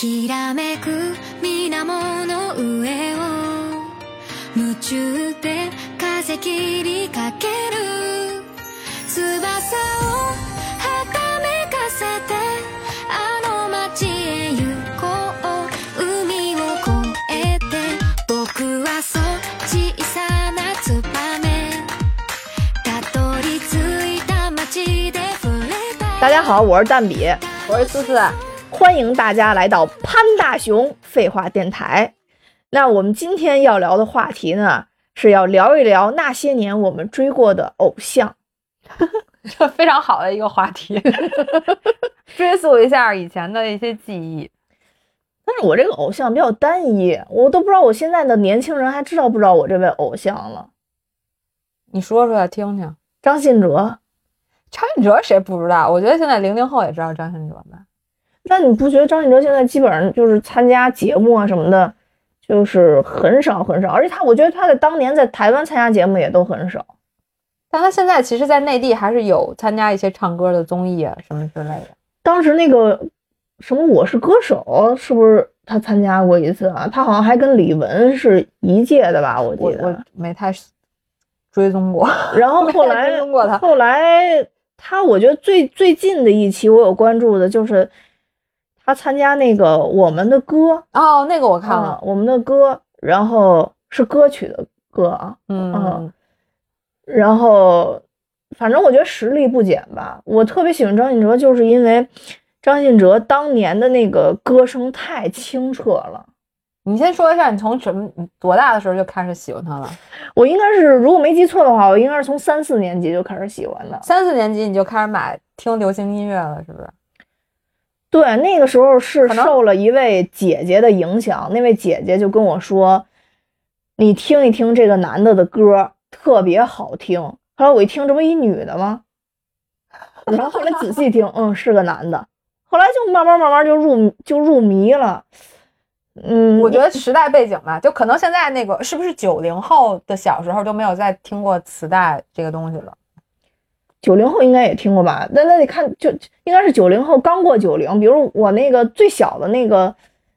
きらめく水面の上を夢中で風切りかける。翼をはためかせてあの街へ行こう。海を越えて僕はそう小さなツバメ。たどり着いた街で触れた。大家好，我是蛋比，我是思思，欢迎大家来到潘大熊废话电台。那我们今天要聊的话题呢，是要聊一聊那些年我们追过的偶像。这 非常好的一个话题，追溯一下以前的一些记忆。但是我这个偶像比较单一，我都不知道我现在的年轻人还知道不知道我这位偶像了。你说说听听，张信哲，张信哲谁不知道？我觉得现在零零后也知道张信哲吧？那你不觉得张信哲现在基本上就是参加节目啊什么的，就是很少很少，而且他我觉得他在当年在台湾参加节目也都很少。但他现在其实，在内地还是有参加一些唱歌的综艺啊什么之类的。当时那个什么《我是歌手》，是不是他参加过一次啊？他好像还跟李玟是一届的吧？我记得。我我没太追踪过。然后后来后来他，我觉得最最近的一期我有关注的就是他参加那个《我们的歌》哦，那个我看啊，了，我们的歌》，然后是歌曲的歌啊，嗯嗯然后反正我觉得实力不减吧。我特别喜欢张信哲，就是因为张信哲当年的那个歌声太清澈了。你先说一下，你从什么你多大的时候就开始喜欢他了？我应该是如果没记错的话，我应该是从三四年级就开始喜欢的。三四年级你就开始买听流行音乐了，是不是？对，那个时候是受了一位姐姐的影响，那位姐姐就跟我说：“你听一听这个男的的歌，特别好听。”后来我一听，这不一女的吗？然后后来仔细听，嗯，是个男的。后来就慢慢慢慢就入就入迷了。嗯，我觉得时代背景吧，就可能现在那个是不是九零后的小时候都没有再听过磁带这个东西了？九零后应该也听过吧？那那得看，就应该是九零后刚过九零。比如我那个最小的那个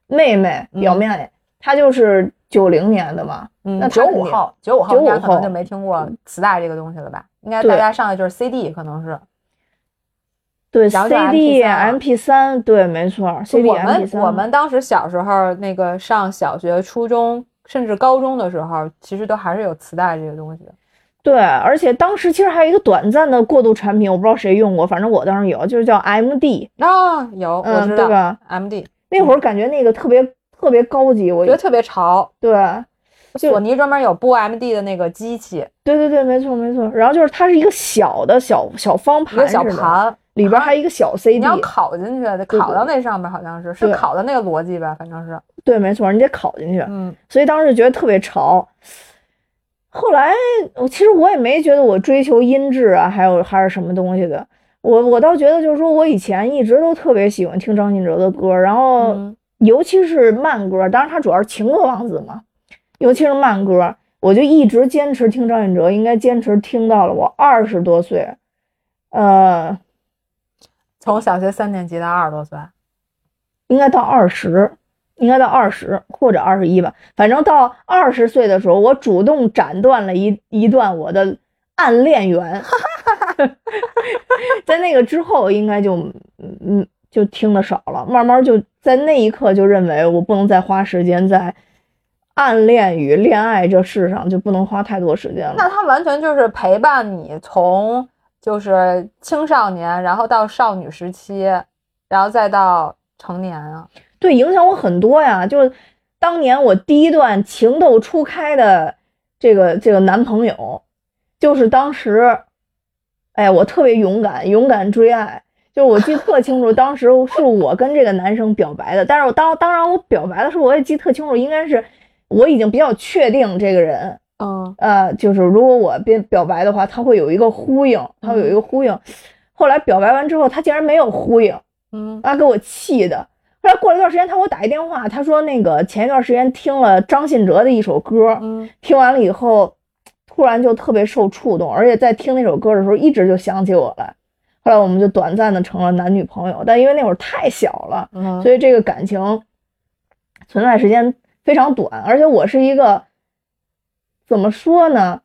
妹妹表妹，她就是九零年的嘛。嗯那九五后，九五后应该95后可能就没听过磁带这个东西了吧？应该大家上的就是 CD，可能是。对然后，CD、MP3 MP 三，对，没错，CD、我们。我们当时小时候那个上小学、初中甚至高中的时候，其实都还是有磁带这个东西的。对，而且当时其实还有一个短暂的过渡产品，我不知道谁用过，反正我当时有，就是叫 MD，啊，有我嗯，知道对吧？MD，那会儿感觉那个特别特别高级，我觉得特别潮。对，索尼专门有播 MD 的那个机器，对对对，没错没错。然后就是它是一个小的小小方一个小盘里边还有一个小 CD，你要拷进去，得对拷到那上面，好像是是对拷的那个逻辑吧，反正是。对，没错，你得拷进去。嗯，所以当时觉得特别潮。后来我其实我也没觉得我追求音质啊，还有还是什么东西的。我我倒觉得就是说我以前一直都特别喜欢听张信哲的歌，然后嗯。尤其是慢歌，当然他主要是情歌王子嘛，尤其是慢歌，我就一直坚持听张信哲，应该坚持听到了我二十多岁，呃，从小学三年级到二十多岁，应该到二十，应该到二十或者二十一吧。反正到二十岁的时候，我主动斩断了一一段我的暗恋缘。在那个之后，应该就嗯嗯就听的少了，慢慢就在那一刻就认为我不能再花时间在暗恋与恋爱这事上，就不能花太多时间了。那他完全就是陪伴你从就是青少年，然后到少女时期，然后再到成年啊。对，影响我很多呀。就是当年我第一段情窦初开的这个这个男朋友，就是当时，哎，我特别勇敢，勇敢追爱。就是我记得特清楚，当时是我跟这个男生表白的，但是我当当然我表白的时候，我也记得特清楚，应该是我已经比较确定这个人，嗯呃，就是如果我变表白的话，他会有一个呼应，他会有一个呼应。后来表白完之后，他竟然没有呼应，嗯啊，给我气的。后来过了一段时间，他给我打一电话，他说那个前一段时间听了张信哲的一首歌，嗯听完了以后，突然就特别受触动，而且在听那首歌的时候，一直就想起我来。后来我们就短暂的成了男女朋友，但因为那会儿太小了，嗯，所以这个感情存在时间非常短，而且我是一个怎么说呢，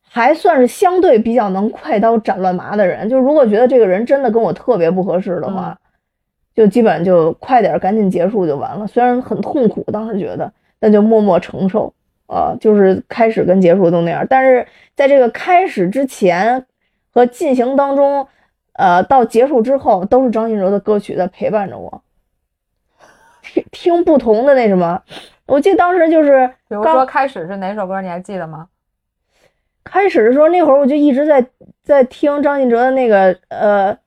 还算是相对比较能快刀斩乱麻的人。就如果觉得这个人真的跟我特别不合适的话，就基本就快点赶紧结束就完了。虽然很痛苦，当时觉得，但就默默承受。啊，就是开始跟结束都那样，但是在这个开始之前和进行当中，呃，到结束之后，都是张信哲的歌曲在陪伴着我。听听不同的那什么，我记得当时就是，比如说开始是哪首歌，你还记得吗？开始的时候那会儿我就一直在在听张信哲的那个，呃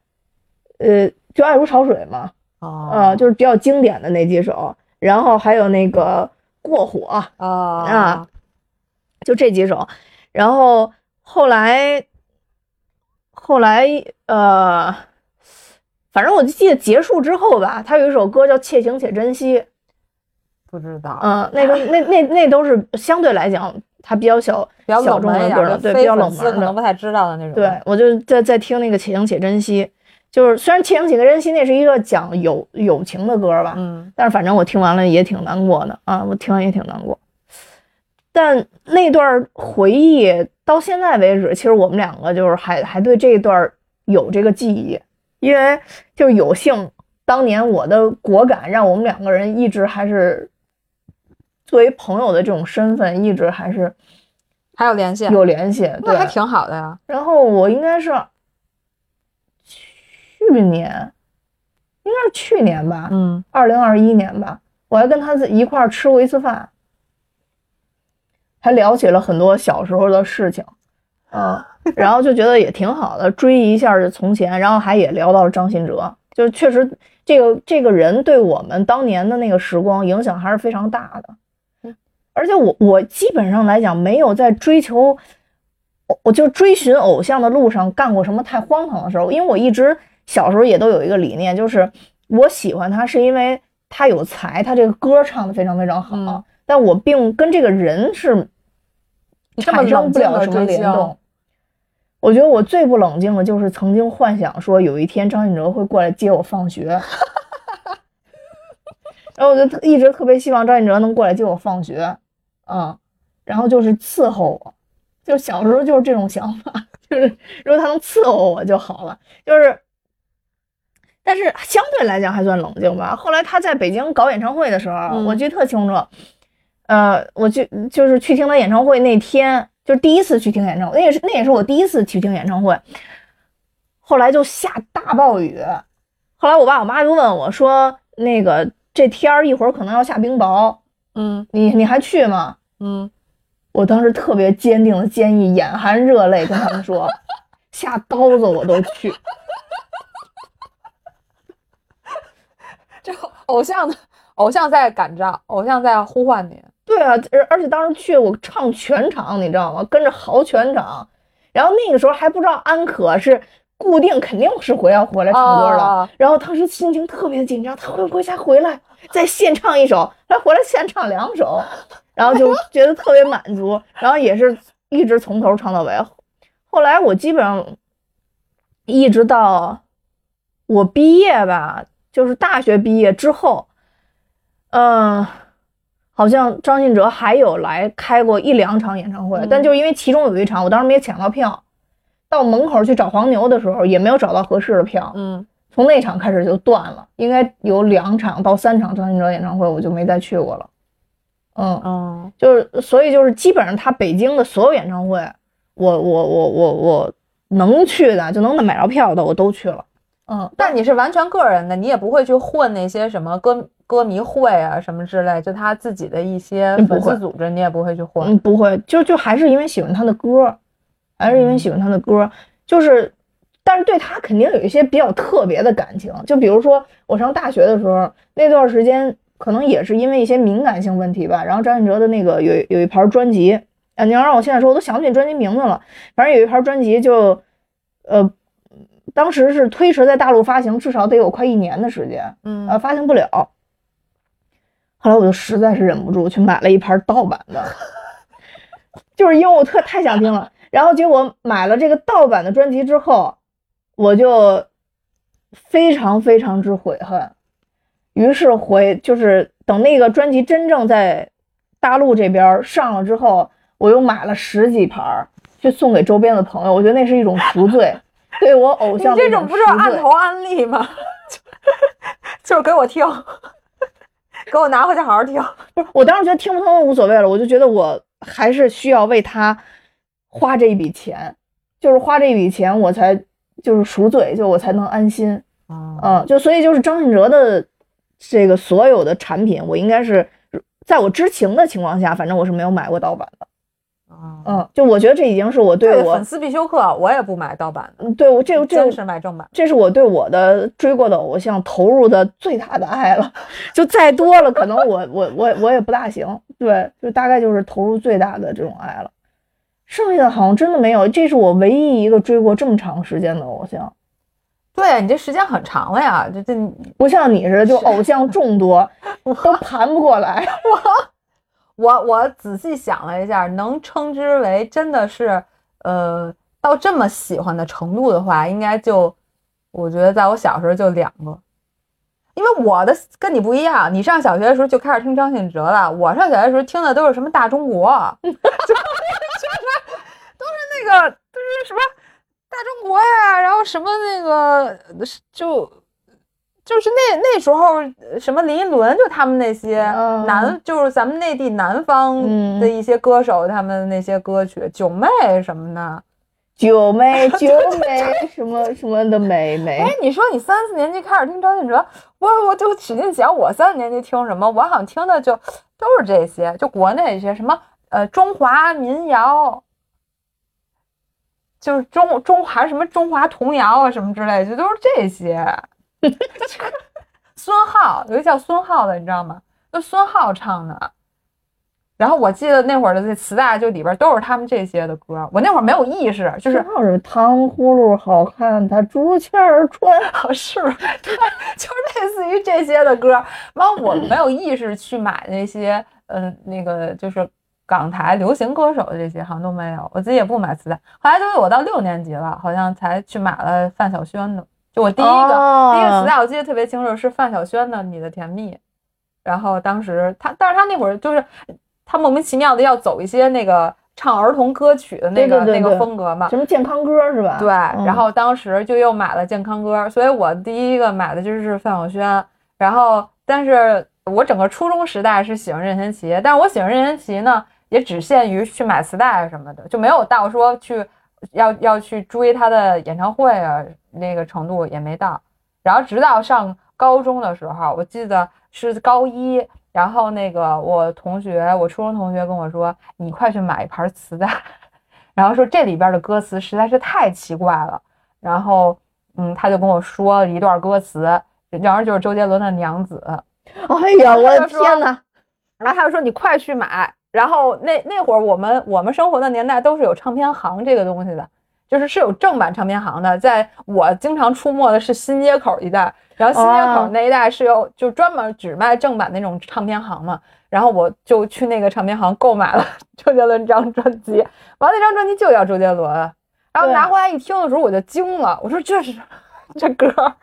呃，就爱如潮水嘛，啊，就是比较经典的那几首，然后还有那个。过火啊啊，就这几首，然后后来后来呃，反正我就记得结束之后吧，他有一首歌叫《且行且珍惜》，不知道，嗯，那个那那那都是相对来讲他比较小 比较小众的歌，对，比较冷门的，可能不太知道的那种。对我就在在听那个《且行且珍惜》。就是虽然《且行且珍惜》那是一个讲友友情的歌吧，嗯，但是反正我听完了也挺难过的啊，我听完也挺难过。但那段回忆到现在为止，其实我们两个就是还还对这段有这个记忆，因为就是有幸当年我的果敢，让我们两个人一直还是作为朋友的这种身份，一直还是还有联系，有联系，那还挺好的呀。然后我应该是。去年，应该是去年吧，嗯，二零二一年吧，我还跟他一块儿吃过一次饭，还聊起了很多小时候的事情，嗯，然后就觉得也挺好的，追忆一下从前，然后还也聊到了张信哲，就是确实这个这个人对我们当年的那个时光影响还是非常大的，嗯，而且我我基本上来讲没有在追求，我我就追寻偶像的路上干过什么太荒唐的事儿，因为我一直。小时候也都有一个理念，就是我喜欢他是因为他有才，他这个歌唱的非常非常好，但我并跟这个人是产生不了什么联动。我觉得我最不冷静的就是曾经幻想说有一天张信哲会过来接我放学，然后我就一直特别希望张信哲能过来接我放学，嗯，然后就是伺候我，就小时候就是这种想法，就是如果他能伺候我就好了，就是。但是相对来讲还算冷静吧。后来他在北京搞演唱会的时候，我记得特清楚。呃，我就就是去听他演唱会那天，就是第一次去听演唱会，那也是那也是我第一次去听演唱会。后来就下大暴雨，后来我爸我妈就问我说：“那个这天儿一会儿可能要下冰雹，嗯，你你还去吗？”嗯，我当时特别坚定的建议，眼含热泪跟他们说：“ 下刀子我都去。”这 偶像的偶像在感召，偶像在呼唤你。对啊，而而且当时去我唱全场，你知道吗？跟着嚎全场。然后那个时候还不知道安可是固定肯定是回要回来唱歌的。然后当时心情特别紧张，他会不会再回来再现唱一首？他回来现唱两首，然后就觉得特别满足。然后也是一直从头唱到尾。后来我基本上一直到我毕业吧。就是大学毕业之后，嗯，好像张信哲还有来开过一两场演唱会，但就因为其中有一场，我当时没抢到票，到门口去找黄牛的时候也没有找到合适的票，嗯，从那场开始就断了，应该有两场到三场张信哲演唱会我就没再去过了，嗯嗯，就是所以就是基本上他北京的所有演唱会，我我我我我能去的就能买着票的我都去了。嗯，但你是完全个人的，你也不会去混那些什么歌歌迷会啊什么之类，就他自己的一些粉丝组织，你也不会去混。嗯，不会，就就还是因为喜欢他的歌，还是因为喜欢他的歌，就是，但是对他肯定有一些比较特别的感情。就比如说我上大学的时候那段时间，可能也是因为一些敏感性问题吧。然后张信哲的那个有有一盘专辑，啊，你要让我现在说，我都想不起专辑名字了。反正有一盘专辑就，呃。当时是推迟在大陆发行，至少得有快一年的时间，嗯，呃，发行不了。后来我就实在是忍不住去买了一盘盗版的，就是因为我特太想听了。然后结果买了这个盗版的专辑之后，我就非常非常之悔恨。于是回就是等那个专辑真正在大陆这边上了之后，我又买了十几盘儿去送给周边的朋友，我觉得那是一种赎罪，对我偶像你这种不就是赎罪按头安利吗？就 就是给我听，给我拿回去好好听。不是，我当时觉得听不通无所谓了，我就觉得我还是需要为他花这一笔钱，就是花这一笔钱，我才就是赎罪，就我才能安心。嗯嗯，就所以就是张信哲的这个所有的产品，我应该是在我知情的情况下，反正我是没有买过盗版的。嗯，嗯，就我觉得这已经是我对我粉丝必修课，我也不买盗版的，嗯对我这个这个是买正版。这是我对我的追过的偶像投入的最大的爱了，就再多了，可能我我我我也不大行，对，就大概就是投入最大的这种爱了。剩下的好像真的没有，这是我唯一一个追过这么长时间的偶像，对你这时间很长了呀，这这不像你似的，就偶像众多，都盘不过来。我我我仔细想了一下，能称之为真的是呃到这么喜欢的程度的话，应该就我觉得在我小时候就两个，因为我的跟你不一样，你上小学的时候就开始听张信哲了，我上小学的时候听的都是什么大中国，哈哈哈就是都是那个都是什么大中国呀，然后什么那个就。就是那那时候，呃什么林依轮，就他们那些嗯南，就是咱们内地南方嗯的一些歌手，他们那些歌曲，九妹什么的。九妹九妹什么什么的妹妹哎，，你说你三四年级开始听张信哲，我我就使劲想，我三四年级听什么？我好像听的就都是这些，就国内一些什么呃中华民谣，就是中中华什么中华童谣啊什么之类的，就都是这些。孙浩有一个叫孙浩的，你知道吗？就孙浩唱的。然后我记得那会儿的这磁带就里边都是他们这些的歌，我那会儿没有意识，就是糖葫芦好看，它竹签儿穿。好 是，对，就是类似于这些的歌。完，我没有意识去买那些，嗯、那个就是港台流行歌手的这些，好像都没有。我自己也不买磁带。后来就是我到六年级了，好像才去买了范晓萱的。就我第一个、哦第一个磁带，我记得特别清楚，是范晓萱的《你的甜蜜》。然后当时他，但是他那会儿就是他莫名其妙的要走一些那个唱儿童歌曲的那个那个风格嘛。什么健康歌是吧？对，嗯然后当时就又买了健康歌，所以我第一个买的就是范晓萱。然后，但是我整个初中时代是喜欢任贤齐，但是我喜欢任贤齐呢，也只限于去买磁带什么的，就没有到说去要要去追他的演唱会啊那个程度也没到。然后直到上高中的时候，我记得是高一，然后那个我同学，我初中同学跟我说：“你快去买一盘磁带。”然后说这里边的歌词实在是太奇怪了。然后，嗯，他就跟我说了一段歌词，然后就是周杰伦的《娘子》，哎呀，我的天哪！然后他就说你快去买。然后那那会儿我们我们生活的年代都是有唱片行这个东西的，就是是有正版唱片行的。在我经常出没的是新街口一带，然后新街口哦那一带是有就专门只卖正版那种唱片行嘛。然后我就去那个唱片行购买了周杰伦这张专辑，完了那张专辑就叫周杰伦，然后拿回来一听的时候我就惊了，我说这是这歌儿，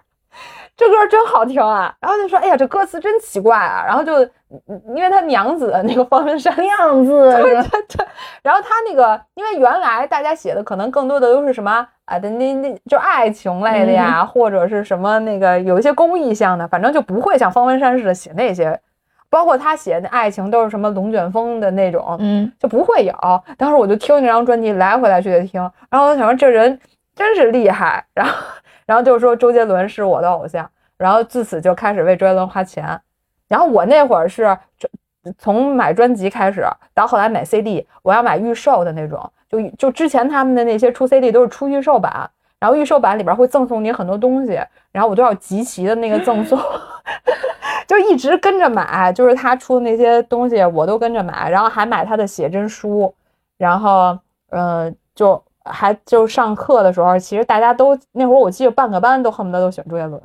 这歌真好听啊！然后就说哎呀这歌词真奇怪啊！然后就嗯因为他娘子那个方文山娘子对是吧对对，然后他那个，因为原来大家写的可能更多的都是什么啊的那那就爱情类的呀，或者是什么那个有一些公益向的，反正就不会像方文山似的写那些，包括他写的爱情都是什么龙卷风的那种，嗯，就不会有。当时我就听那张专辑来回来去的听，然后我想说这人真是厉害，然后然后就是说周杰伦是我的偶像，然后自此就开始为周杰伦花钱。然后我那会儿是从买专辑开始，到后来买 CD，我要买预售的那种，就就之前他们的那些出 CD 都是出预售版，然后预售版里边会赠送你很多东西，然后我都要集齐的那个赠送，就一直跟着买，就是他出的那些东西我都跟着买，然后还买他的写真书，然后呃就还就上课的时候，其实大家都那会儿我记得半个班都恨不得都选周杰伦。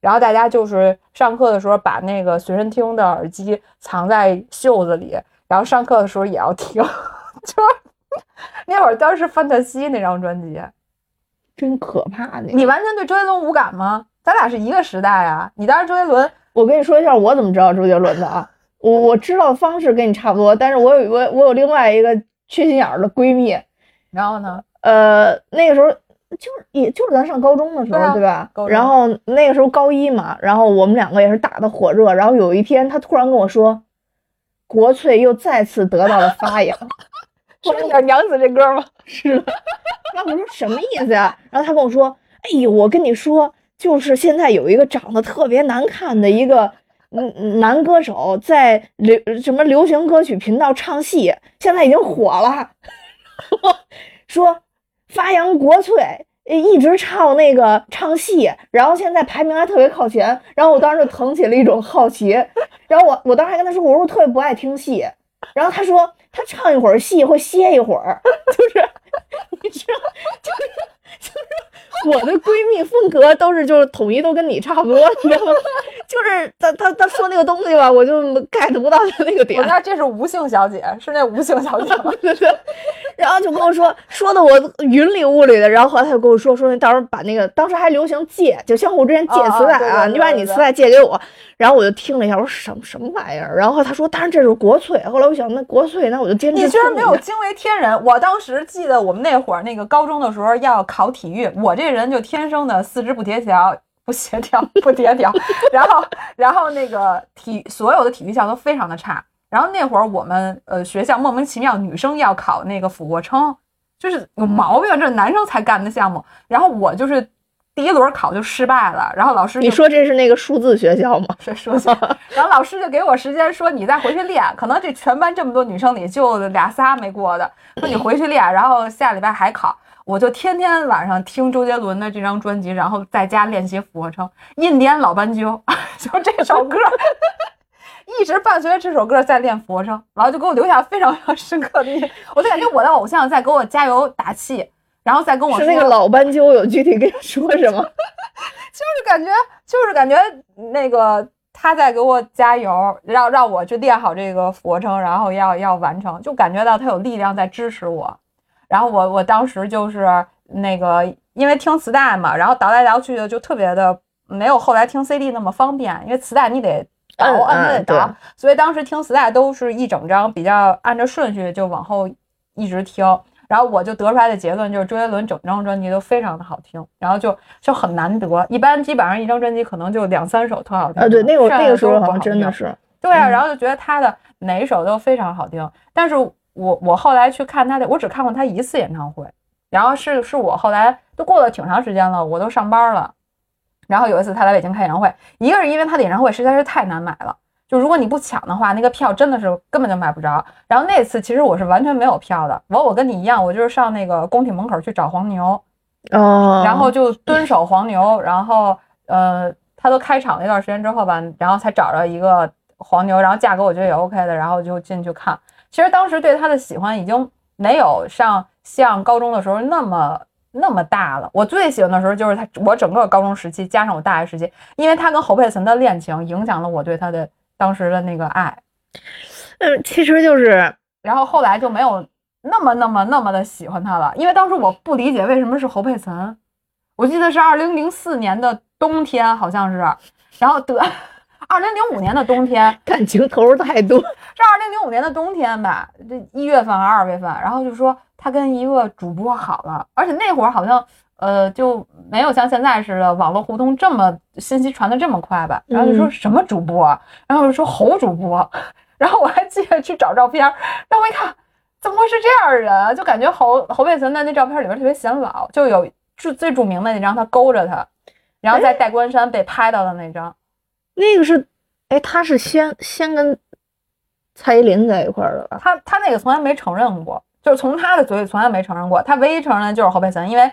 然后大家就是上课的时候把那个随身听的耳机藏在袖子里，然后上课的时候也要听，就是那会儿当时范特西那张专辑，真可怕那个。你完全对周杰伦无感吗？咱俩是一个时代啊！你当时周杰伦我跟你说一下我怎么知道周杰伦的啊，我我知道的方式跟你差不多，但是我有我我有另外一个缺心眼儿的闺蜜，然后呢？呃，那个时候就是也就是咱上高中的时候，对吧高？然后那个时候高一嘛，然后我们两个也是打的火热，然后有一天他突然跟我说，国粹又再次得到了发扬。是那个娘子这歌吗？是的，然后我说什么意思呀？然后他跟我说：“哎呦，我跟你说，就是现在有一个长得特别难看的一个嗯男歌手，在流什么流行歌曲频道唱戏，现在已经火了。说发扬国粹，一直唱那个唱戏，然后现在排名还特别靠前。然后我当时就腾起了一种好奇，然后我我当时还跟他说，我说我特别不爱听戏。然后他说他唱一会儿戏会歇一会儿，就是你知道，就是就是我的闺蜜风格都是就是统一都跟你差不多，你知道吗？就是她她她说那个东西吧，我就 get 不到她那个点我知。道这是吴姓小姐，是那吴姓小姐吗？对 对，然后就跟我说说的我云里雾里的，然后后来她就跟我说说，到时候把那个当时还流行借，就相互之间借磁带啊，你把你磁带借给我，然后我就听了一下，我说什么什么玩意儿，然后他说当然这是国粹，后来我想那国粹，那我就坚持你居然没有惊为天人！我当时记得我们那会儿那个高中的时候要考体育，我这人就天生的四肢不协调、不协调、不协调，然后然后那个体所有的体育项都非常的差。然后那会儿我们呃学校莫名其妙女生要考那个俯卧撑，就是有毛病，这是男生才干的项目。然后我就是第一轮考就失败了，然后老师就你说这是那个数字学校吗？是 说下，然后老师就给我时间说你再回去练，可能这全班这么多女生里就俩仨没过的，说你回去练，然后下礼拜还考。我就天天晚上听周杰伦的这张专辑，然后在家练习俯卧撑，《印第安老斑鸠》就这首歌，一直伴随着这首歌在练俯卧撑，然后就给我留下非常非常深刻的印象。我就感觉我的偶像在给我加油打气，然后再跟我说是那个老斑鸠有具体跟你说什么？就是感觉，就是感觉那个他在给我加油，让让我去练好这个俯卧撑，然后要要完成，就感觉到他有力量在支持我。然后我我当时就是那个，因为听磁带嘛，然后倒来倒去的就特别的没有后来听 CD 那么方便，因为磁带你得倒，嗯按它得倒，所以当时听磁带都是一整张比较按照顺序就往后一直听。然后我就得出来的结论就是周杰伦整张专辑都非常的好听，然后就就很难得，一般基本上一张专辑可能就两三首特好听的。啊，对，那个剩下的那个时候真的是，对啊，嗯然后就觉得他的哪一首都非常好听，但是我我后来去看他的，我只看过他一次演唱会，然后是是我后来都过了挺长时间了，我都上班了，然后有一次他来北京开演唱会，一个是因为他的演唱会实在是太难买了。就如果你不抢的话，那个票真的是根本就买不着。然后那次其实我是完全没有票的，我我跟你一样，我就是上那个工体门口去找黄牛，哦，然后就蹲守黄牛，然后呃，他都开场了一段时间之后吧，然后才找着一个黄牛，然后价格我觉得也 OK 的，然后就进去看。其实当时对他的喜欢已经没有上像高中的时候那么那么大了。我最喜欢的时候就是他，我整个高中时期加上我大学时期，因为他跟侯佩岑的恋情影响了我对他的当时的那个爱，嗯，其实就是然后后来就没有那么那么那么的喜欢他了，因为当时我不理解为什么是侯佩岑，我记得是二零零四年的冬天，好像是，然后得二零零五年的冬天，感情投入太多，是二零零五年的冬天吧，这一月份还是二月份，然后就说他跟一个主播好了，而且那会儿好像呃就没有像现在似的网络互通这么信息传的这么快吧，然后就说嗯。什么主播，然后就说侯主播，然后我还记得去找照片，然后我一看，怎么会是这样的人啊？就感觉侯侯佩岑在那照片里边特别显老，就有最最著名的那张他勾着他，然后在戴冠山被拍到的那张。那个是，哎，他是先先跟蔡依林在一块儿的吧？他他那个从来没承认过，就是从他的嘴里从来没承认过。他唯一承认的就是侯佩岑，因为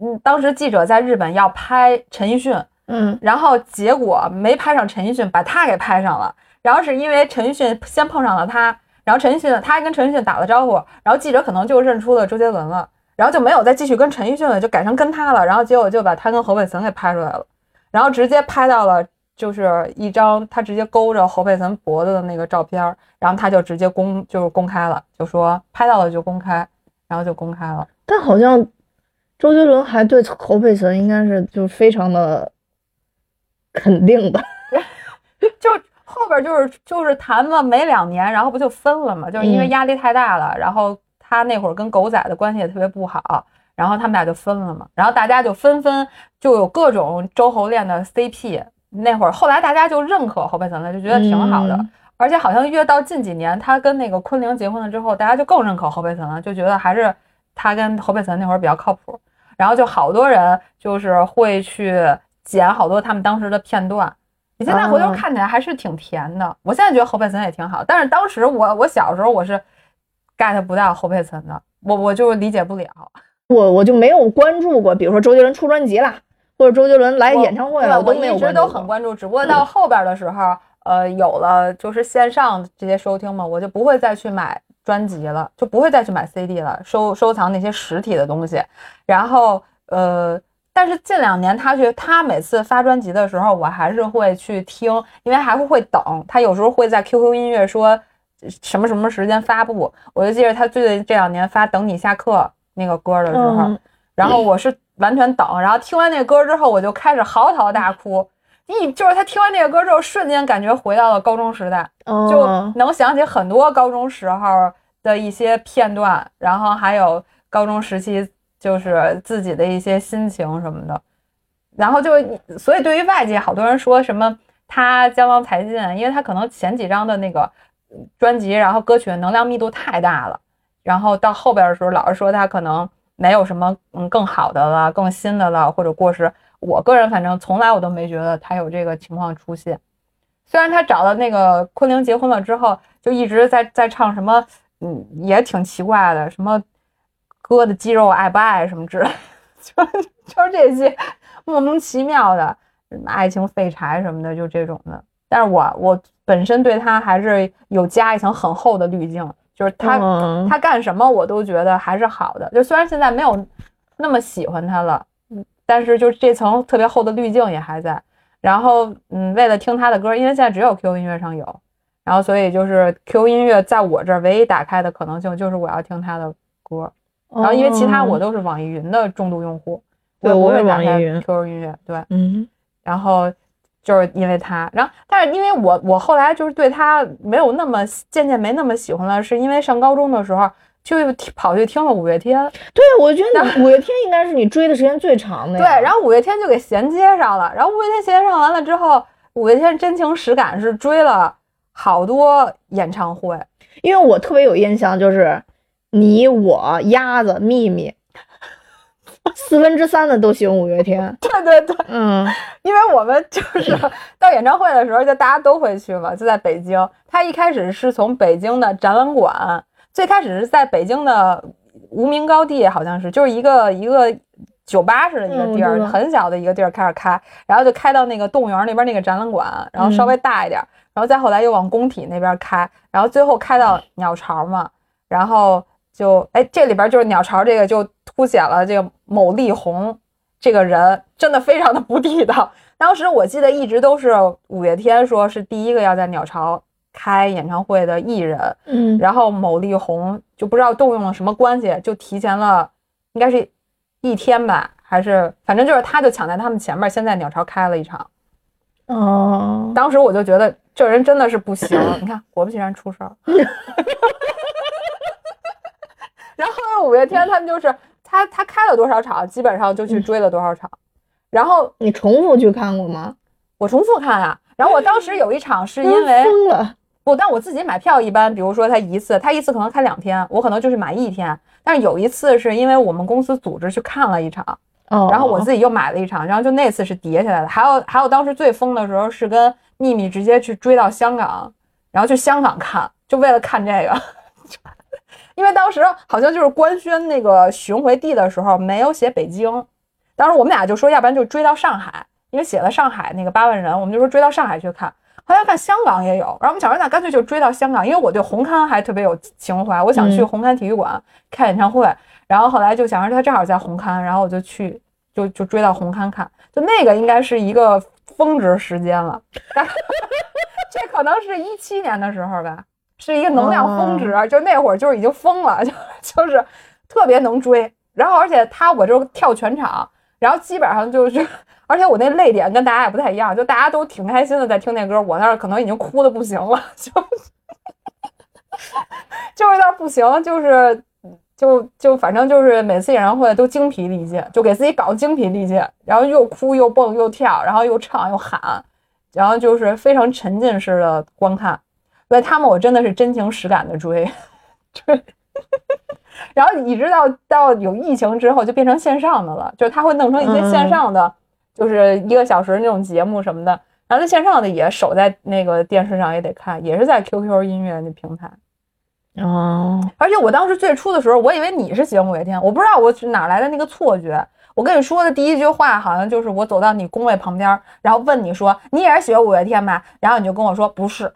嗯，当时记者在日本要拍陈奕迅，嗯，然后结果没拍上陈奕迅，把他给拍上了。然后是因为陈奕迅先碰上了他，然后陈奕迅他还跟陈奕迅打了招呼，然后记者可能就认出了周杰伦了，然后就没有再继续跟陈奕迅了，就改成跟他了。然后结果就把他跟侯佩岑给拍出来了，然后直接拍到了。就是一张他直接勾着侯佩岑脖子的那个照片儿，然后他就直接公就是公开了，就说拍到了就公开，然后就公开了。但好像周杰伦还对侯佩岑应该是就非常的肯定的，就后边就是就是谈了没两年，然后不就分了嘛？就是因为嗯压力太大了，然后他那会儿跟狗仔的关系也特别不好，然后他们俩就分了嘛。然后大家就纷纷就有各种周侯恋的 CP。那会儿后来大家就认可侯佩岑了，就觉得挺好的。嗯而且好像越到近几年，他跟那个昆凌结婚了之后，大家就更认可侯佩岑了，就觉得还是他跟侯佩岑那会儿比较靠谱。然后就好多人就是会去剪好多他们当时的片段，你现在回头哦看起来还是挺甜的。我现在觉得侯佩岑也挺好，但是当时我我小时候我是 get 不到侯佩岑的，我我就理解不了。我我就没有关注过，比如说周杰伦出专辑啦，或者周杰伦来演唱会对了，都没有我一直都。很关注，只不过到后边的时候，呃，有了就是线上这些收听嘛，我就不会再去买专辑了，就不会再去买 CD 了，收收藏那些实体的东西。然后呃，但是近两年他去他每次发专辑的时候，我还是会去听，因为还是会等。他有时候会在 QQ 音乐说什么什么时间发布，我就记着他最近这两年发《等你下课》那个歌的时候。嗯，然后我是完全等，然后听完那个歌之后，我就开始嚎啕大哭。一就是他听完那个歌之后，瞬间感觉回到了高中时代，就哦能想起很多高中时候的一些片段，然后还有高中时期就是自己的一些心情什么的。然后就所以对于外界好多人说什么他江郎才尽，因为他可能前几张的那个专辑，然后歌曲的能量密度太大了，然后到后边的时候老是说他可能没有什么嗯更好的了、更新的了或者过时。我个人反正从来我都没觉得他有这个情况出现。虽然他找了那个昆凌结婚了之后，就一直在在唱什么，嗯，也挺奇怪的，什么哥的肌肉爱不爱什么之类，就就是这些莫名其妙的什么爱情废柴什么的，就这种的。但是我我本身对他还是有加一层很厚的滤镜，就是他、嗯他干什么我都觉得还是好的。就虽然现在没有那么喜欢他了，嗯，但是就是这层特别厚的滤镜也还在。然后，嗯，为了听他的歌，因为现在只有 QQ 音乐上有，然后所以就是 QQ 音乐在我这儿唯一打开的可能性就是我要听他的歌。然后因为其他我哦都是网易云的重度用户，对我不会打开网易云 QQ 音乐，对。嗯然后就是因为他，然后但是因为我我后来就是对他没有那么渐渐没那么喜欢了，是因为上高中的时候就听跑去听了五月天，对，我觉得五月天应该是你追的时间最长的 对，然后五月天就给衔接上了，然后五月天衔接上完了之后，五月天真情实感是追了好多演唱会，因为我特别有印象，就是你、我、鸭子、秘密，四分之三的都喜欢五月天。对对对，嗯。因为我们就是 到演唱会的时候，就大家都会去嘛，就在北京。他一开始是从北京的展览馆，最开始是在北京的无名高地，好像是就是一个一个酒吧似的一个地儿，很小的一个地儿开始开，然后就开到那个动物园那边那个展览馆，然后稍微大一点，然后再后来又往工体那边开，然后最后开到鸟巢嘛，然后就哎这里边就是鸟巢这个就凸显了这个某力宏这个人真的非常的不地道。当时我记得一直都是五月天说是第一个要在鸟巢开演唱会的艺人，嗯，然后某力宏就不知道动用了什么关系，就提前了，应该是一天吧，还是反正就是他就抢在他们前面，先在鸟巢开了一场。哦，当时我就觉得这人真的是不行，你看果不其然出事儿。然后五月天他们就是他他开了多少场，基本上就去追了多少场。然后你重复去看过吗？我重复看啊，然后我当时有一场是因为疯了。不，但我自己买票一般，比如说他一次，他一次可能开两天，我可能就是买一天。但是有一次是因为我们公司组织去看了一场，哦，然后我自己又买了一场，然后就那次是叠起来的。还有还有，当时最疯的时候是跟秘密直接去追到香港，然后去香港看，就为了看这个。因为当时好像就是官宣那个巡回地的时候没有写北京，当时我们俩就说要不然就追到上海，因为写了上海那个八万人，我们就说追到上海去看。后来看香港也有，然后我们想说那干脆就追到香港，因为我对红磡还特别有情怀，我想去嗯红磡体育馆看演唱会。然后后来就想着他正好在红磡，然后我就去就就追到红磡看，就那个应该是一个峰值时间了，这可能是一七年的时候吧，是一个能量峰值，就那会儿就是已经疯了，就就是特别能追。然后而且他我就跳全场，然后基本上就是，而且我那泪点跟大家也不太一样，就大家都挺开心的在听那歌，我那儿可能已经哭的不行了，就就有点不行，就是就就反正就是每次演唱会都精疲力尽，就给自己搞精疲力尽，然后又哭又蹦又跳，然后又唱又喊，然后就是非常沉浸式的观看。所以他们我真的是真情实感的追，追。然后一直到到有疫情之后，就变成线上的了，就是他会弄成一些线上的，就是一个小时那种节目什么的。然后在线上的也守在那个电视上也得看，也是在 QQ 音乐那平台。哦，而且我当时最初的时候，我以为你是喜欢五月天，我不知道我哪来的那个错觉。我跟你说的第一句话，好像就是我走到你工位旁边，然后问你说你也是喜欢五月天吧？然后你就跟我说不是。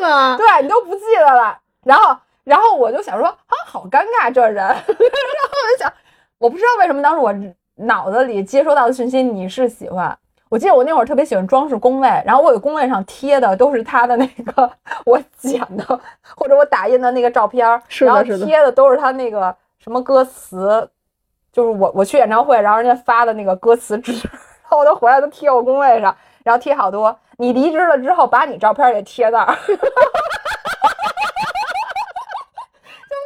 吗？对你都不记得了。然后，然后我就想说啊，好尴尬这人。然后我就想，我不知道为什么当时我脑子里接收到的讯息你是喜欢。我记得我那会儿特别喜欢装饰工位，然后我给工位上贴的都是他的那个我剪的 或者我打印的那个照片，然后贴的都是他那个什么歌词，就是我我去演唱会，然后人家发的那个歌词纸，然后我都回来都贴我工位上，然后贴好多。你离职了之后，把你照片也贴那儿，就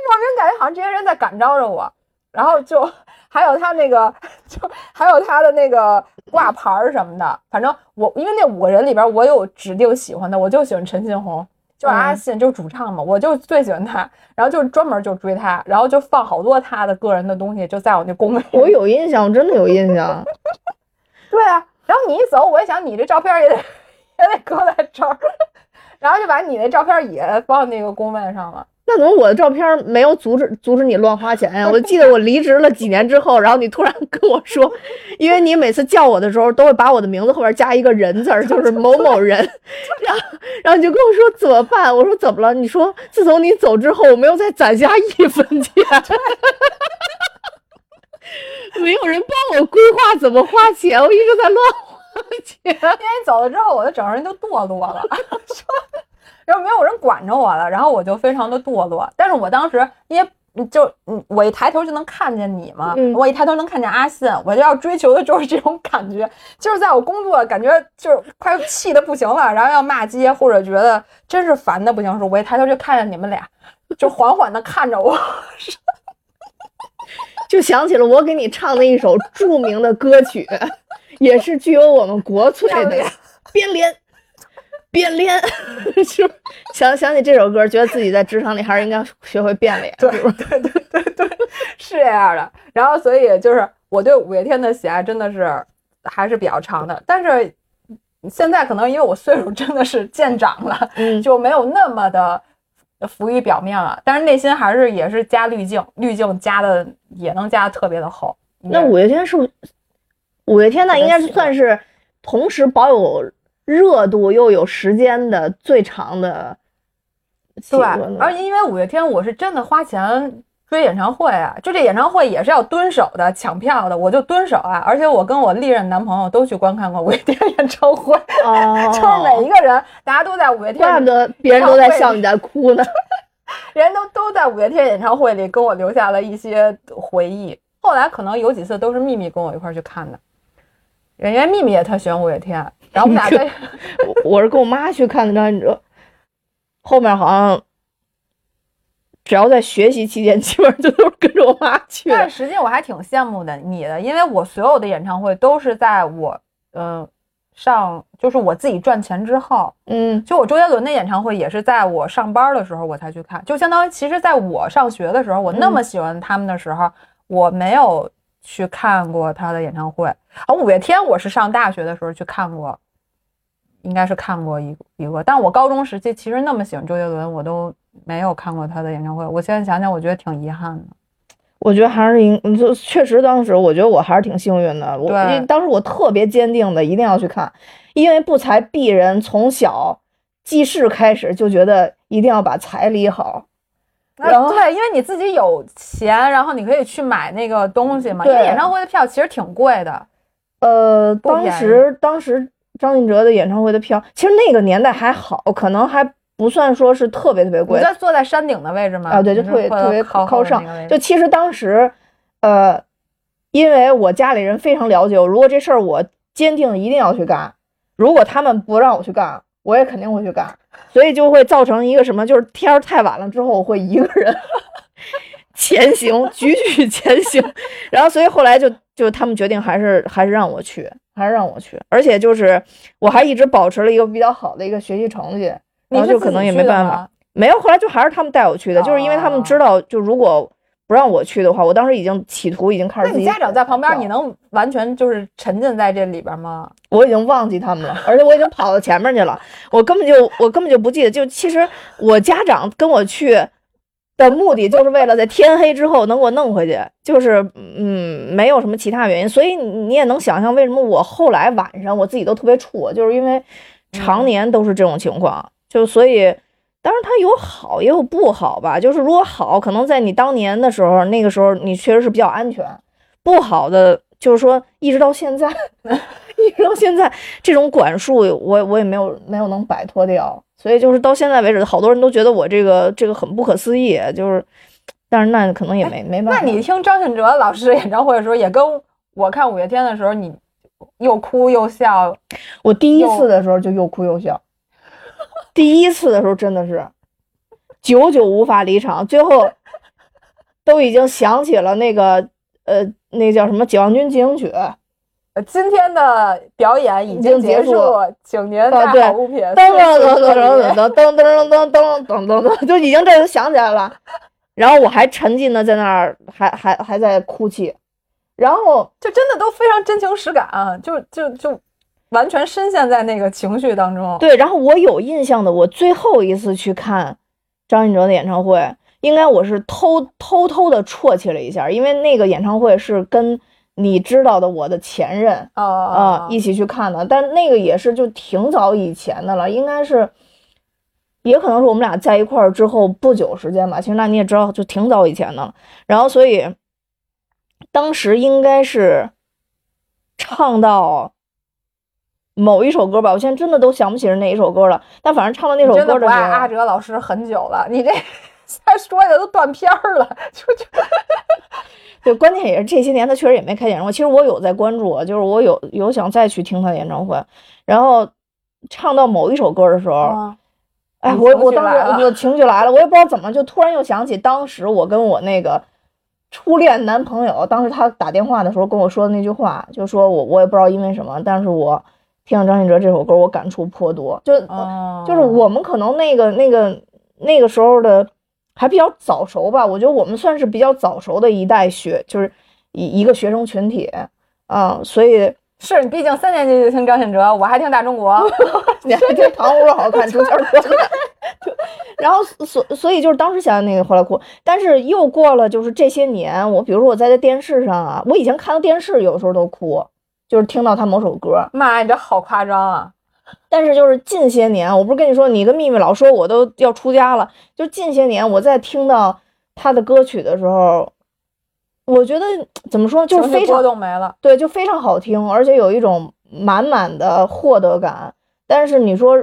莫名感觉好像这些人在感召着我。然后就还有他那个，就还有他的那个挂牌儿什么的。反正我因为那五个人里边，我有指定喜欢的，我就喜欢陈新红，就是阿信，就是主唱嘛，我就最喜欢他。然后就是专门就追他，然后就放好多他的个人的东西，就在我那工位。我有印象，真的有印象。对啊，然后你一走，我也想，你这照片也得。也得搁在这儿，然后就把你那照片也放那个公位上了。那怎么我的照片没有阻止阻止你乱花钱呀？我记得我离职了几年之后，然后你突然跟我说，因为你每次叫我的时候都会把我的名字后边加一个人字儿，就是某某人。然后然后你就跟我说怎么办？我说怎么了？你说自从你走之后，我没有再攒下一分钱，没有人帮我规划怎么花钱，我一直在乱。因为你走了之后，我的整个人就堕落了，然后没有人管着我了，然后我就非常的堕落。但是我当时因为就嗯，我一抬头就能看见你嘛，我一抬头能看见阿信，我就要追求的就是这种感觉，就是在我工作感觉就是快气的不行了，然后要骂街或者觉得真是烦的不行时，我一抬头就看见你们俩，就缓缓的看着我，就想起了我给你唱的一首著名的歌曲。也是具有我们国粹的变脸，变脸，是想想起这首歌，觉得自己在职场里还是应该学会变脸。对对对对对，是这样的。然后，所以就是我对五月天的喜爱真的是还是比较长的。但是现在可能因为我岁数真的是渐长了，就没有那么的浮于表面了。但是内心还是也是加滤镜，滤镜加的也能加的特别的厚。那五月天是？五月天呢，应该是算是同时保有热度又有时间的最长的。对，而因为五月天，我是真的花钱追演唱会啊，就这演唱会也是要蹲守的、抢票的，我就蹲守啊。而且我跟我历任男朋友都去观看过五月天演唱会，就是每一个人，大家都在五月天，怪不得别人都在笑你在哭呢，人都都在五月天演唱会里跟我留下了一些回忆。后来可能有几次都是秘密跟我一块去看的。人家秘密也特喜欢五月天，然后我们俩在，我是跟我妈去看的张信哲，后面好像只要在学习期间，基本上就都是跟着我妈去。但实际我还挺羡慕的你的，因为我所有的演唱会都是在我嗯上，就是我自己赚钱之后，嗯，就我周杰伦的演唱会也是在我上班的时候我才去看，就相当于其实在我上学的时候，我那么喜欢他们的时候，我没有。去看过他的演唱会啊，五月天我是上大学的时候去看过，应该是看过一一个，但我高中时期其实那么喜欢周杰伦，我都没有看过他的演唱会。我现在想想，我觉得挺遗憾的。我觉得还是应，就确实当时我觉得我还是挺幸运的。我当时我特别坚定的一定要去看，因为不才鄙人从小记事开始就觉得一定要把彩礼好。然后对，因为你自己有钱，然后你可以去买那个东西嘛。因为演唱会的票其实挺贵的。呃，当时当时张信哲的演唱会的票，其实那个年代还好，可能还不算说是特别特别贵。你在坐在山顶的位置吗？啊，对，就特别特别靠上。就其实当时，呃，因为我家里人非常了解我，如果这事儿我坚定一定要去干，如果他们不让我去干，我也肯定会去干，所以就会造成一个什么，就是天儿太晚了之后，我会一个人 前行，踽踽前行，然后所以后来就就他们决定还是还是让我去，还是让我去，而且就是我还一直保持了一个比较好的一个学习成绩，然后就可能也没办法。没有，后来就还是他们带我去的，就是因为他们知道，就如果不让我去的话，我当时已经企图已经开始。那你家长在旁边，你能完全就是沉浸在这里边吗？我已经忘记他们了，而且我已经跑到前面去了，我根本就我根本就不记得。就其实我家长跟我去的目的，就是为了在天黑之后能给我弄回去，就是嗯，没有什么其他原因。所以你也能想象为什么我后来晚上我自己都特别怵，就是因为常年都是这种情况，就所以。当然，它有好也有不好吧。就是如果好，可能在你当年的时候，那个时候你确实是比较安全；不好的，就是说一直到现在，一直到现在，这种管束我我也没有没有能摆脱掉。所以就是到现在为止，好多人都觉得我这个这个很不可思议。就是，但是那可能也没没办法。那你听张信哲老师演唱会的时候，也跟我看五月天的时候，你又哭又笑。我第一次的时候就又哭又笑。第一次的时候真的是久久无法离场，最后都已经想起了那个呃，那叫什么解放军进行曲。呃，今天的表演已经结束，请您带好物品。噔噔噔噔噔噔噔噔噔噔噔噔噔，就已经这都想起来了。然后我还沉浸的在那儿，还还还在哭泣，然后就真的都非常真情实感，就就就。完全深陷在那个情绪当中。对，然后我有印象的，我最后一次去看张信哲的演唱会，应该我是偷偷偷的啜泣了一下，因为那个演唱会是跟你知道的我的前任啊一起去看的，但那个也是就挺早以前的了，应该是，也可能是我们俩在一块儿之后不久时间吧。其实那你也知道，就挺早以前的了。然后所以当时应该是唱到。某一首歌吧，我现在真的都想不起是哪一首歌了。但反正唱到那首歌的时候，不爱阿哲老师很久了。你这 再说的都断片儿了，就就。对，关键也是这些年他确实也没开演唱会。其实我有在关注，就是我有有想再去听他的演唱会。然后唱到某一首歌的时候，哎，我我当时我情绪来了，我也不知道怎么，就突然又想起当时我跟我那个初恋男朋友，当时他打电话的时候跟我说的那句话，就说我我也不知道因为什么，但是我。听了张信哲这首歌，我感触颇多。就就是我们可能那个那个那个时候的还比较早熟吧。我觉得我们算是比较早熟的一代学，就是一一个学生群体啊。所以是你毕竟三年级就听张信哲，我还听大中国，你还听糖葫芦好看，出圈多。就然后所所以就是当时想那个后来哭，但是又过了就是这些年，我比如说我在这电视上啊，我以前看到电视有时候都哭。就是听到他某首歌，妈呀，你这好夸张啊！但是就是近些年，我不是跟你说，你跟秘密老说我都要出家了。就近些年，我在听到他的歌曲的时候，我觉得怎么说，就是非常没了。对，就非常好听，而且有一种满满的获得感。但是你说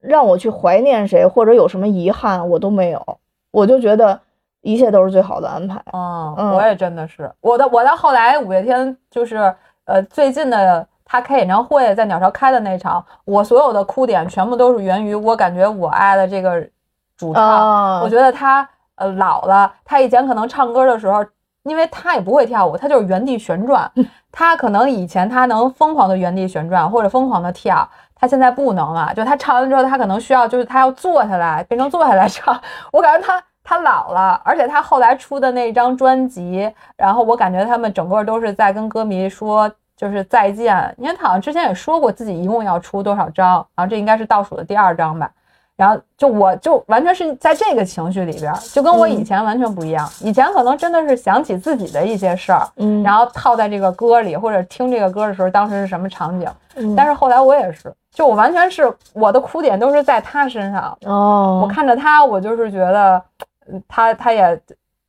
让我去怀念谁或者有什么遗憾，我都没有。我就觉得一切都是最好的安排。嗯，我也真的是，我的，我到后来五月天就是。呃，最近的他开演唱会，在鸟巢开的那场，我所有的哭点全部都是源于我感觉我爱的这个主唱，我觉得他呃老了，他以前可能唱歌的时候，因为他也不会跳舞，他就是原地旋转，他可能以前他能疯狂的原地旋转或者疯狂的跳，他现在不能了，就他唱完之后，他可能需要就是他要坐下来，变成坐下来唱，我感觉他。他老了，而且他后来出的那张专辑，然后我感觉他们整个都是在跟歌迷说，就是再见。因为他好像之前也说过自己一共要出多少张，然后这应该是倒数的第二张吧。然后就我就完全是在这个情绪里边，就跟我以前完全不一样。以前可能真的是想起自己的一些事儿，嗯，然后套在这个歌里，或者听这个歌的时候，当时是什么场景。但是后来我也是，就我完全是我的哭点都是在他身上。哦，我看着他，我就是觉得。他他也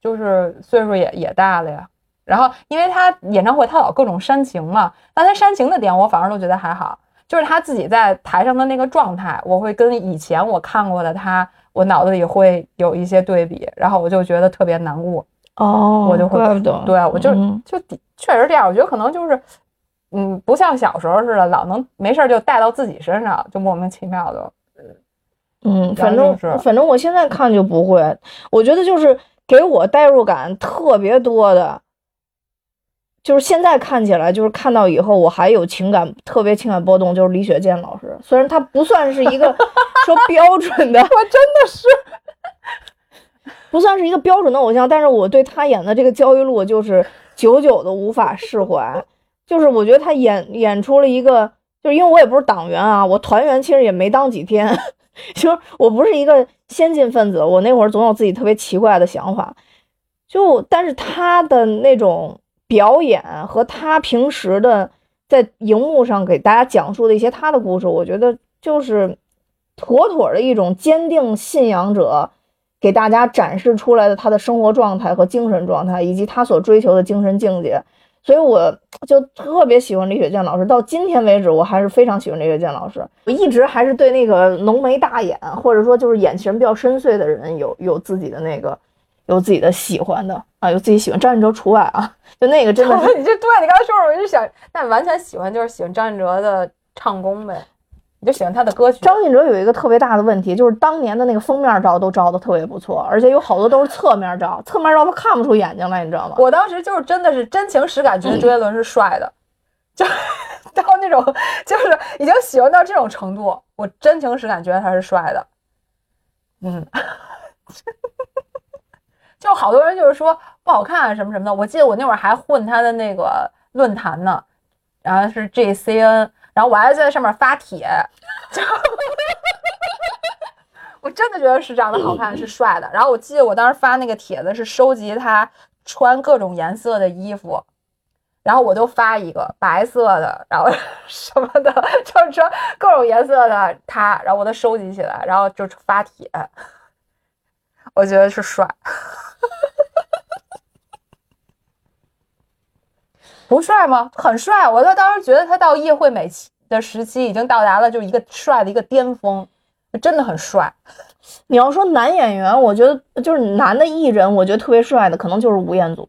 就是岁数也也大了呀，然后因为他演唱会他老各种煽情嘛，但他煽情的点我反而都觉得还好，就是他自己在台上的那个状态，我会跟以前我看过的他，我脑子里会有一些对比，然后我就觉得特别难过。哦，我就会对我就嗯就确实这样，我觉得可能就是，嗯，不像小时候似的，老能没事就带到自己身上，就莫名其妙的。嗯，反正反正我现在看就不会，我觉得就是给我代入感特别多的，就是现在看起来，就是看到以后我还有情感特别情感波动，就是李雪健老师，虽然他不算是一个 说标准的，我真的是，不算是一个标准的偶像，但是我对他演的这个焦裕禄就是久久的无法释怀，就是我觉得他演演出了一个，就是因为我也不是党员啊，我团员其实也没当几天，就是我不是一个先进分子，我那会儿总有自己特别奇怪的想法，就但是他的那种表演和他平时的在荧幕上给大家讲述的一些他的故事，我觉得就是妥妥的一种坚定信仰者给大家展示出来的他的生活状态和精神状态，以及他所追求的精神境界。所以我就特别喜欢李雪健老师，到今天为止，我还是非常喜欢李雪健老师。我一直还是对那个浓眉大眼，或者说就是眼神比较深邃的人有有自己的那个有自己的喜欢的啊，有自己喜欢，张信哲除外啊，就那个真的 你这对你刚才说，我就想，那你完全喜欢就是喜欢张信哲的唱功呗，你就喜欢他的歌曲。张信哲有一个特别大的问题，就是当年的那个封面照都照的特别不错，而且有好多都是侧面照，侧面照都看不出眼睛来，你知道吗？我当时就是真的是真情实感觉得周杰伦是帅的，就 到那种就是已经喜欢到这种程度，我真情实感觉得他是帅的。嗯，就好多人就是说不好看什么什么的。我记得我那会儿还混他的那个论坛呢，然后是 JCN，然后我还在上面发帖，就我真的觉得是长得好看，是帅的。然后我记得我当时发那个帖子是收集他穿各种颜色的衣服，然后我就发一个白色的，然后 什么的，就是说各种颜色的他，然后我都收集起来，然后就发帖。我觉得是帅，不帅吗？很帅。我当时觉得他到叶惠美的时期已经到达了就是一个帅的一个巅峰，真的很帅。你要说男演员，我觉得就是男的艺人，我觉得特别帅的，可能就是吴彦祖。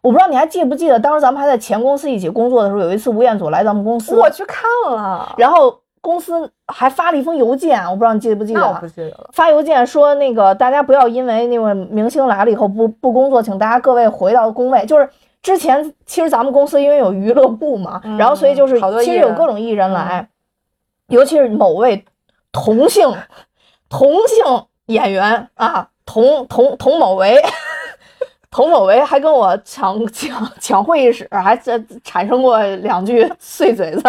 我不知道你还记不记得，当时咱们还在前公司一起工作的时候，有一次吴彦祖来咱们公司，我去看了，然后公司还发了一封邮件，我不知道你记不记得？我不记得了。发邮件说那个大家不要因为那位明星来了以后不不工作，请大家各位回到工位。就是之前其实咱们公司因为有娱乐部嘛，嗯然后所以就是其实有各种艺人来，尤其是某位同性同性演员啊，童童童某为。童某为还跟我抢抢抢会议室，还这产生过两句碎嘴子，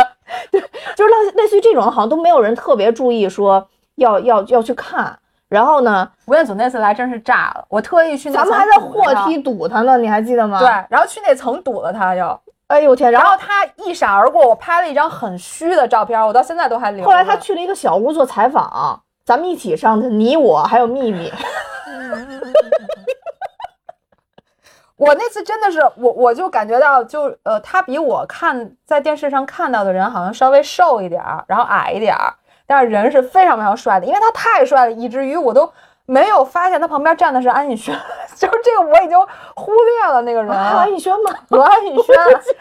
对，就是类类似于这种，好像都没有人特别注意说要要要去看。然后呢，吴彦祖那次来真是炸了，我特意去那咱们还在货梯堵他呢，你还记得吗？对，，然后去那层堵了他又，哎呦天！然后他一闪而过，我拍了一张很虚的照片，我到现在都还留。后来他去了一个小屋做采访，咱们一起上去，你我还有秘密。我那次真的是我，我就感觉到就呃，他比我看在电视上看到的人好像稍微瘦一点儿，然后矮一点儿，但是人是非常非常帅的，因为他太帅了，以至于我都没有发现他旁边站的是安以轩，就是这个我已经忽略了那个人。安以轩吗？有安以轩，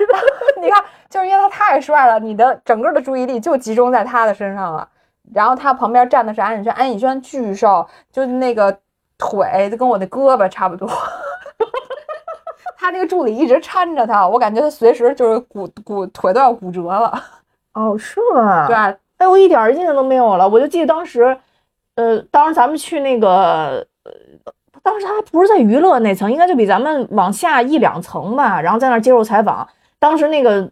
你看，就是因为他太帅了，你的整个的注意力就集中在他的身上了。然后他旁边站的是安以轩，安以轩巨瘦，就那个腿就跟我的胳膊差不多。他那个助理一直搀着他，我感觉他随时就是骨骨腿都要骨折了。哦，是吗？对，哎，我一点印象都没有了。我就记得当时，呃，当时咱们去那个，呃，当时他还不是在娱乐那层，应该就比咱们往下一两层吧。然后在那儿接受采访，当时那个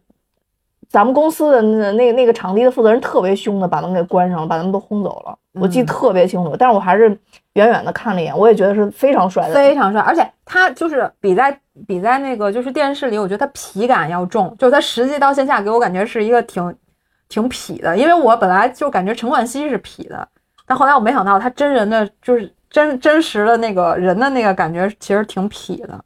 咱们公司的那那那个场地的负责人特别凶的把门给关上了，把他们都轰走了。我记得嗯特别清楚，但是我还是远远的看了一眼，我也觉得是非常帅的。非常帅，而且他就是比在比在那个就是电视里，我觉得他痞感要重，就是他实际到线下给我感觉是一个挺挺痞的，因为我本来就感觉陈冠希是痞的，但后来我没想到他真人的就是真真实的那个人的那个感觉其实挺痞的，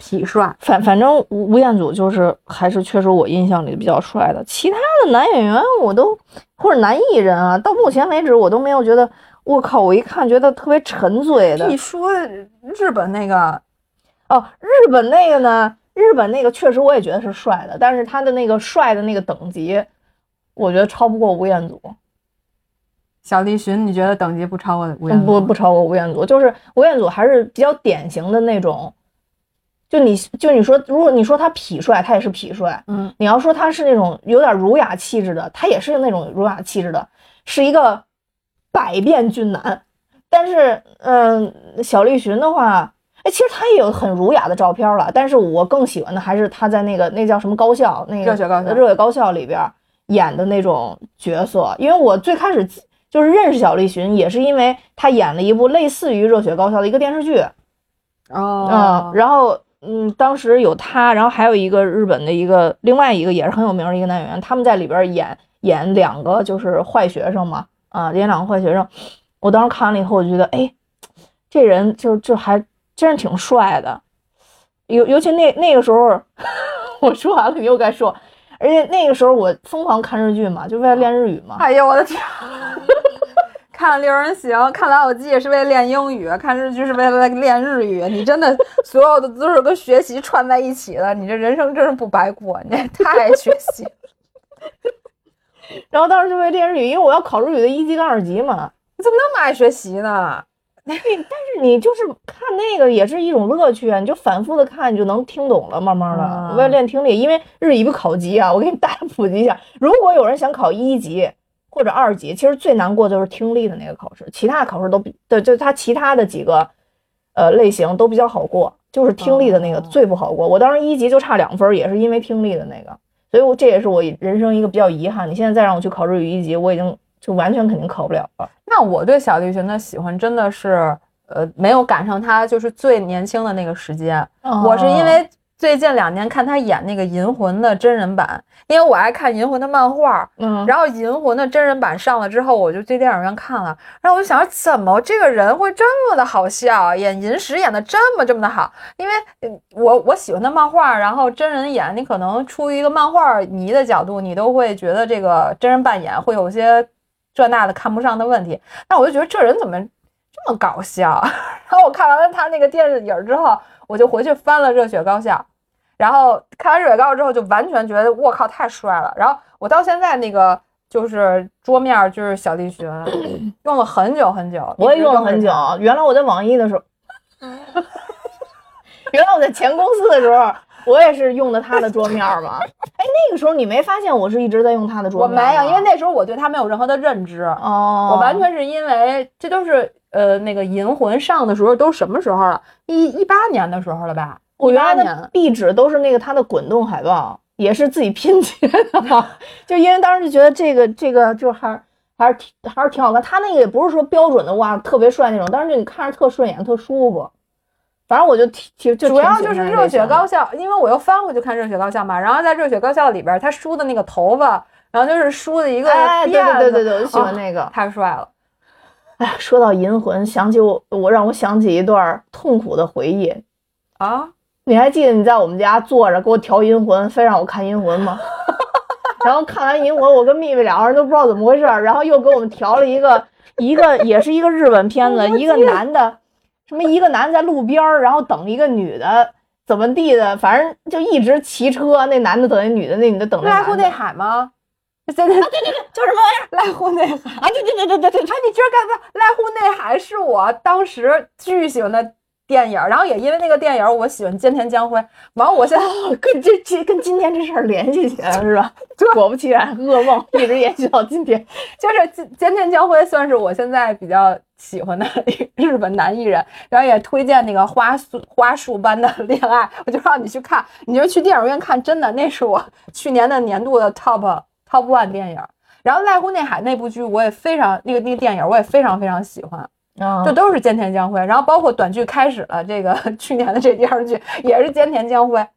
痞帅。反反正吴吴彦祖就是还是确实我印象里比较帅的，其他的男演员我都或者男艺人啊，到目前为止我都没有觉得，我靠，我一看觉得特别沉醉的你说日本那个哦，日本那个呢？日本那个确实我也觉得是帅的，但是他的那个帅的那个等级，我觉得超不过吴彦祖。小栗旬，你觉得等级不超过吴彦祖？不不超过吴彦祖，就是吴彦祖还是比较典型的那种。就你就你说，如果你说他痞帅，他也是痞帅。嗯，你要说他是那种有点儒雅气质的，他也是那种儒雅气质的，是一个百变俊男。但是，嗯，小栗旬的话，哎，其实他也有很儒雅的照片了。但是我更喜欢的还是他在那个那叫什么高校，那个热血高校热血高校里边演的那种角色。因为我最开始就是认识小栗旬，也是因为他演了一部类似于热血高校的一个电视剧。哦嗯，然后嗯，当时有他，然后还有一个日本的一个另外一个也是很有名的一个男演员，他们在里边演演两个就是坏学生嘛，啊，演两个坏学生。我当时看完了以后，我就觉得，哎，这人就就还真是挺帅的，尤尤其那那个时候，我说完了你又该说，而且那个时候我疯狂看日剧嘛，就为了练日语嘛。哎呦我的天！看六人行，看老友记是为了练英语，看日剧是为了练日语。你真的所有的都是跟学习串在一起的，你这人生真是不白过，你太爱学习。然后当时就为练日语，因为我要考日语的一级跟二级嘛。你怎么那么爱学习呢？但是你就是看那个也是一种乐趣啊，你就反复的看，你就能听懂了。慢慢的，嗯为了练听力，因为日语不考级啊，我给你大家普及一下。如果有人想考一级或者二级，其实最难过就是听力的那个考试，其他的考试都比对，就它其他的几个呃类型都比较好过，就是听力的那个哦最不好过。我当时一级就差两分，也是因为听力的那个，所以我这也是我人生一个比较遗憾。你现在再让我去考日语一级，我已经就完全肯定考不了了。那我对小栗旬的喜欢真的是，呃，没有赶上他就是最年轻的那个时间。我是因为最近两年看他演那个《银魂》的真人版，因为我爱看《银魂》的漫画，嗯，然后《银魂》的真人版上了之后，我就去电影院看了，然后我就想，怎么这个人会这么的好笑，演银石演的这么这么的好？因为呃我我喜欢的漫画，然后真人演，你可能出于一个漫画迷的角度，你都会觉得这个真人扮演会有些这那的看不上的问题。但我就觉得这人怎么这么搞笑？然后我看完了他那个电影之后，我就回去翻了《热血高校》。然后看完《热血高校》之后，就完全觉得我靠太帅了。然后我到现在那个就是桌面儿就是小栗旬，用了很久很久，我也用了很久。原来我在网易的时候，原来我在前公司的时候，我也是用的他的桌面嘛。哎，那个时候你没发现我是一直在用他的桌我面吗？没有，因为那时候我对他没有任何的认知，哦，我完全是因为这都是呃那个《银魂》上的时候都什么时候了？一一八年的时候了吧？18我原来的年壁纸都是那个他的滚动海报，也是自己拼接的，就因为当时就觉得这个这个就还还是挺还是挺好看。他那个也不是说标准的哇特别帅那种，但是就你看着特顺眼，特舒服。反正我就提提就主要就是热血高校，因为我又翻回去看热血高校嘛，然后在热血高校里边，他梳的那个头发，然后就是梳的一个哎，对辫子，对对对对，我就喜欢哦那个。太帅了。哎，说到银魂，想起我，我让我想起一段痛苦的回忆。啊，你还记得你在我们家坐着给我调银魂，非让我看银魂吗？然后看完银魂，我跟蜜蜜两个人都不知道怎么回事，然后又给我们调了一个一个也是一个日本片子，一个男的，什么一个男的在路边儿，然后等一个女的，怎么地的，反正就一直骑车，那男的等那女的，那女的等那男的。濑户内海吗？对对对对对，叫什么玩意儿濑户内海。啊？对对对对对对哎，你居然干嘛？濑户内海是我当时巨喜欢的电影，然后也因为那个电影，我喜欢菅田将晖。完了，我现在对，跟这这跟今天这事儿联系起来了是吧？果不其然，噩梦一直延续到今天。就是菅菅田将晖算是我现在比较喜欢的日本男艺人，然后也推荐那个花束 花束般的恋爱，我就让你去看，你就去电影院看，真的那是我去年的年度的 top top one 电影。然后濑户内海那部剧我也非常那个那个电影我也非常非常喜欢，啊就都是菅田将晖，然后包括短剧开始了这个 去年的这电视剧也是菅田将晖，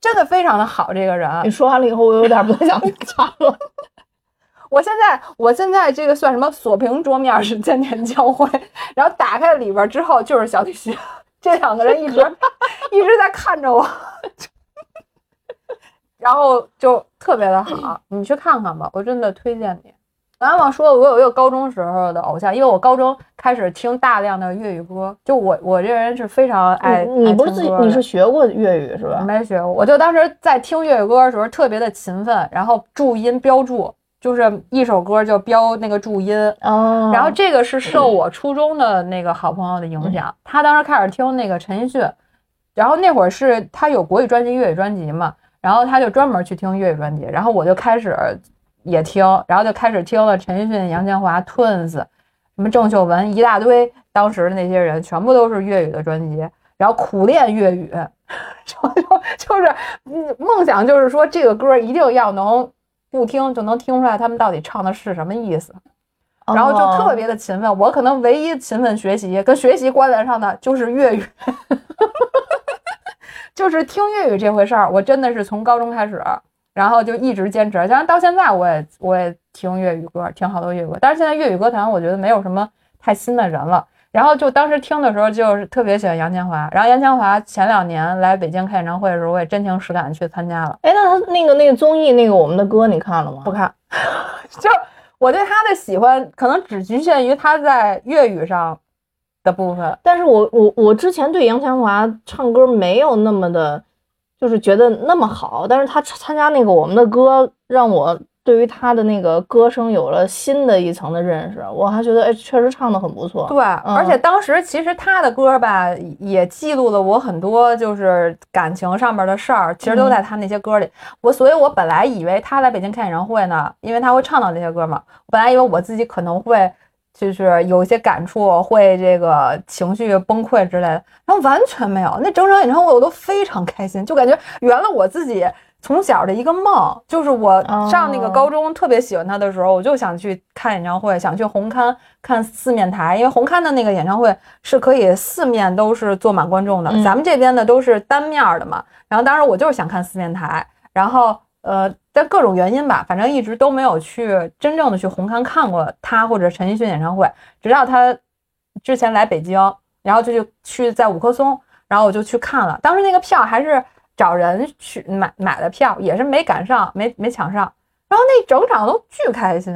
真的非常的好这个人。你说完了以后，我有点不太想看了。我现在我现在这个算什么？锁屏桌面是菅田将晖，然后打开里边之后就是小栗旬，这两个人一直 一直在看着我，然后就特别的好，你去看看吧，我真的推荐你。刚刚说，我有一个高中时候的偶像，因为我高中开始听大量的粤语歌，就我我这人是非常爱。你不是自己你是学过粤语是吧？没学过，我就当时在听粤语歌的时候特别的勤奋，然后注音标注，就是一首歌就标那个注音。哦。然后这个是受我初中的那个好朋友的影响，他当时开始听那个陈奕迅，然后那会儿是他有国语专辑、粤语专辑嘛，然后他就专门去听粤语专辑，然后我就开始。也听，然后就开始听了陈奕迅、杨千嬅、Twins，什么郑秀文，一大堆当时的那些人，全部都是粤语的专辑，然后苦练粤语，就就就是梦想，就是说这个歌一定要能不听就能听出来他们到底唱的是什么意思，然后就特别的勤奋。我可能唯一勤奋学习跟学习关联上的就是粤语，就是听粤语这回事儿，我真的是从高中开始。然后就一直坚持，当然到现在我也我也听粤语歌，听好多粤语歌。但是现在粤语歌坛我觉得没有什么太新的人了。然后就当时听的时候就是特别喜欢杨千嬅。然后杨千嬅前两年来北京开演唱会的时候，我也真情实感去参加了。哎，那他那个那个综艺那个我们的歌你看了吗？不看，就我对他的喜欢可能只局限于他在粤语上的部分。但是我我我之前对杨千嬅唱歌没有那么的。就是觉得那么好，但是他参加那个我们的歌，让我对于他的那个歌声有了新的一层的认识。我还觉得，哎，确实唱的很不错。对，而且当时其实他的歌吧，也记录了我很多就是感情上面的事儿，其实都在他那些歌里。我所以，我本来以为他来北京开演唱会呢，因为他会唱到那些歌嘛，本来以为我自己可能会。就是有一些感触，会这个情绪崩溃之类的，然后完全没有。那整场演唱会我都非常开心，就感觉圆了我自己从小的一个梦。就是我上那个高中特别喜欢他的时候，我就想去看演唱会，想去红磡看四面台，因为红磡的那个演唱会是可以四面都是坐满观众的，咱们这边的都是单面的嘛。然后当时我就是想看四面台，然后。呃，但各种原因吧，反正一直都没有去真正的去红磡看过他或者陈奕迅演唱会。直到他之前来北京，然后就就去在五棵松，然后我就去看了。当时那个票还是找人去买买的票，也是没赶上，没没抢上。然后那整场都巨开心，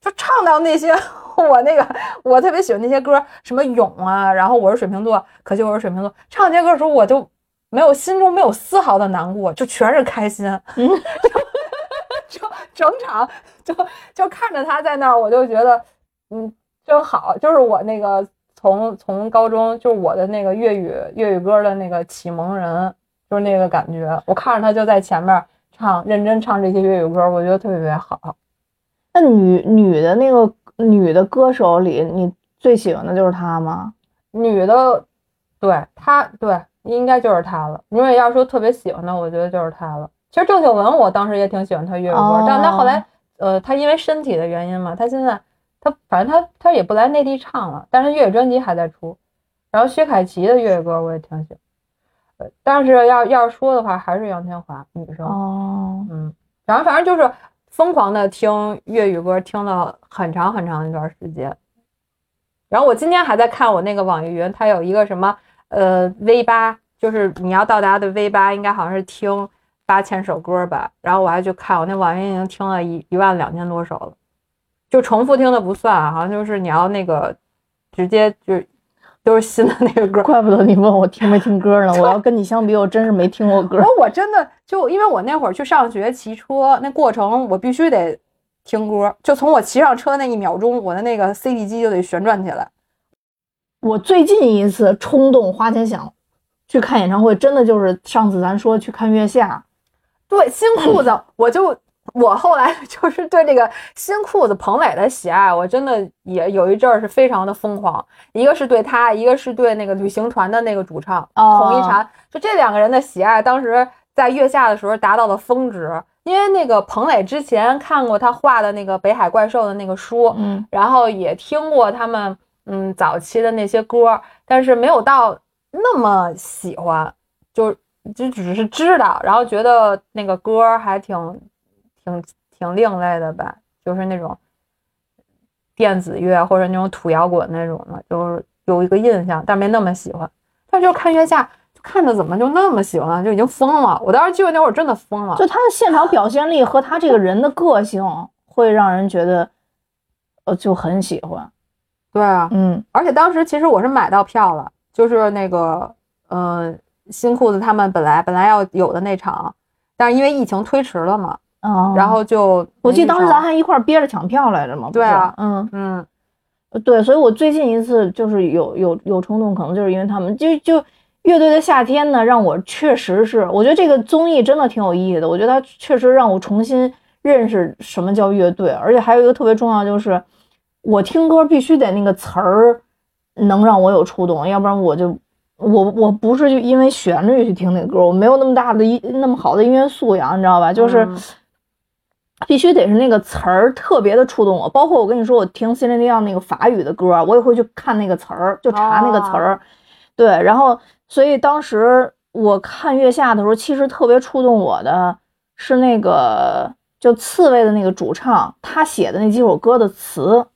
就唱到那些 我那个我特别喜欢那些歌，什么勇啊，然后我是水瓶座，可惜我是水瓶座。唱这些歌的时候，我就。没有心中没有丝毫的难过，就全是开心，就整场就就看着他在那儿，我就觉得嗯真好，就是我那个从从高中就是我的那个粤语粤语歌的那个启蒙人，就是那个感觉。我看着他就在前面唱，认真唱这些粤语歌，我觉得特别特别好。那女女的那个女的歌手里，你最喜欢的就是她吗？女的，对她对。应该就是他了，因为要说特别喜欢的，我觉得就是他了。其实郑秀文，我当时也挺喜欢他粤语歌，但他后来，呃，他因为身体的原因嘛，他现在他反正他他也不来内地唱了，但是粤语专辑还在出。然后薛凯琪的粤语歌我也挺喜欢，呃，但是要要是说的话，还是杨千嬅女生。哦，嗯，然后反正就是疯狂的听粤语歌，听了很长很长一段时间。然后我今天还在看我那个网易云，它有一个什么。呃，V 八就是你要到达的 V 八，应该好像是听八千首歌吧。然后我还去看，我那网易云已经听了一一万两千多首了，就重复听的不算，好像就是你要那个直接就都是新的那个歌。怪不得你问我听没听歌呢，我要跟你相比，我真是没听过歌。我真的就因为我那会儿去上学骑车，那过程我必须得听歌，就从我骑上车那一秒钟，我的那个 CD 机就得旋转起来。我最近一次冲动花钱想去看演唱会，真的就是上次咱说去看月下。对新裤子，我就我后来 就是对这个新裤子彭磊的喜爱，我真的也有一阵儿是非常的疯狂。一个是对他，一个是对那个旅行团的那个主唱洪一婵，就这两个人的喜爱，当时在月下的时候达到了峰值。因为那个彭磊之前看过他画的那个北海怪兽的那个书，嗯，然后也听过他们。嗯，早期的那些歌，但是没有到那么喜欢，就就只是知道，然后觉得那个歌还挺挺挺另类的吧，就是那种电子乐或者那种土摇滚那种的，就是有一个印象，但没那么喜欢。但就看月下，看着怎么就那么喜欢，就已经疯了。我当时记得那会儿真的疯了，就他的现场表现力和他这个人的个性，会让人觉得。呃就很喜欢。对啊，嗯而且当时其实我是买到票了，就是那个呃新裤子他们本来本来要有的那场，但是因为疫情推迟了嘛，啊，然后就我记得当时咱还还一块儿憋着抢票来着嘛。对啊嗯。嗯对，所以我最近一次就是有有有冲动，可能就是因为他们就就乐队的夏天呢，让我确实是，我觉得这个综艺真的挺有意义的。我觉得它确实让我重新认识什么叫乐队，而且还有一个特别重要就是，我听歌必须得那个词儿能让我有触动，要不然我就我我不是就因为旋律去听那个歌，我没有那么大的音那么好的音乐素养，你知道吧？就是。嗯必须得是那个词儿特别的触动我，包括我跟你说，我听 c e l i n Dion 那个法语的歌，我也会去看那个词儿，就查那个词儿。对，然后所以当时我看月下的时候，其实特别触动我的是那个就刺猬的那个主唱，他写的那几首歌的词，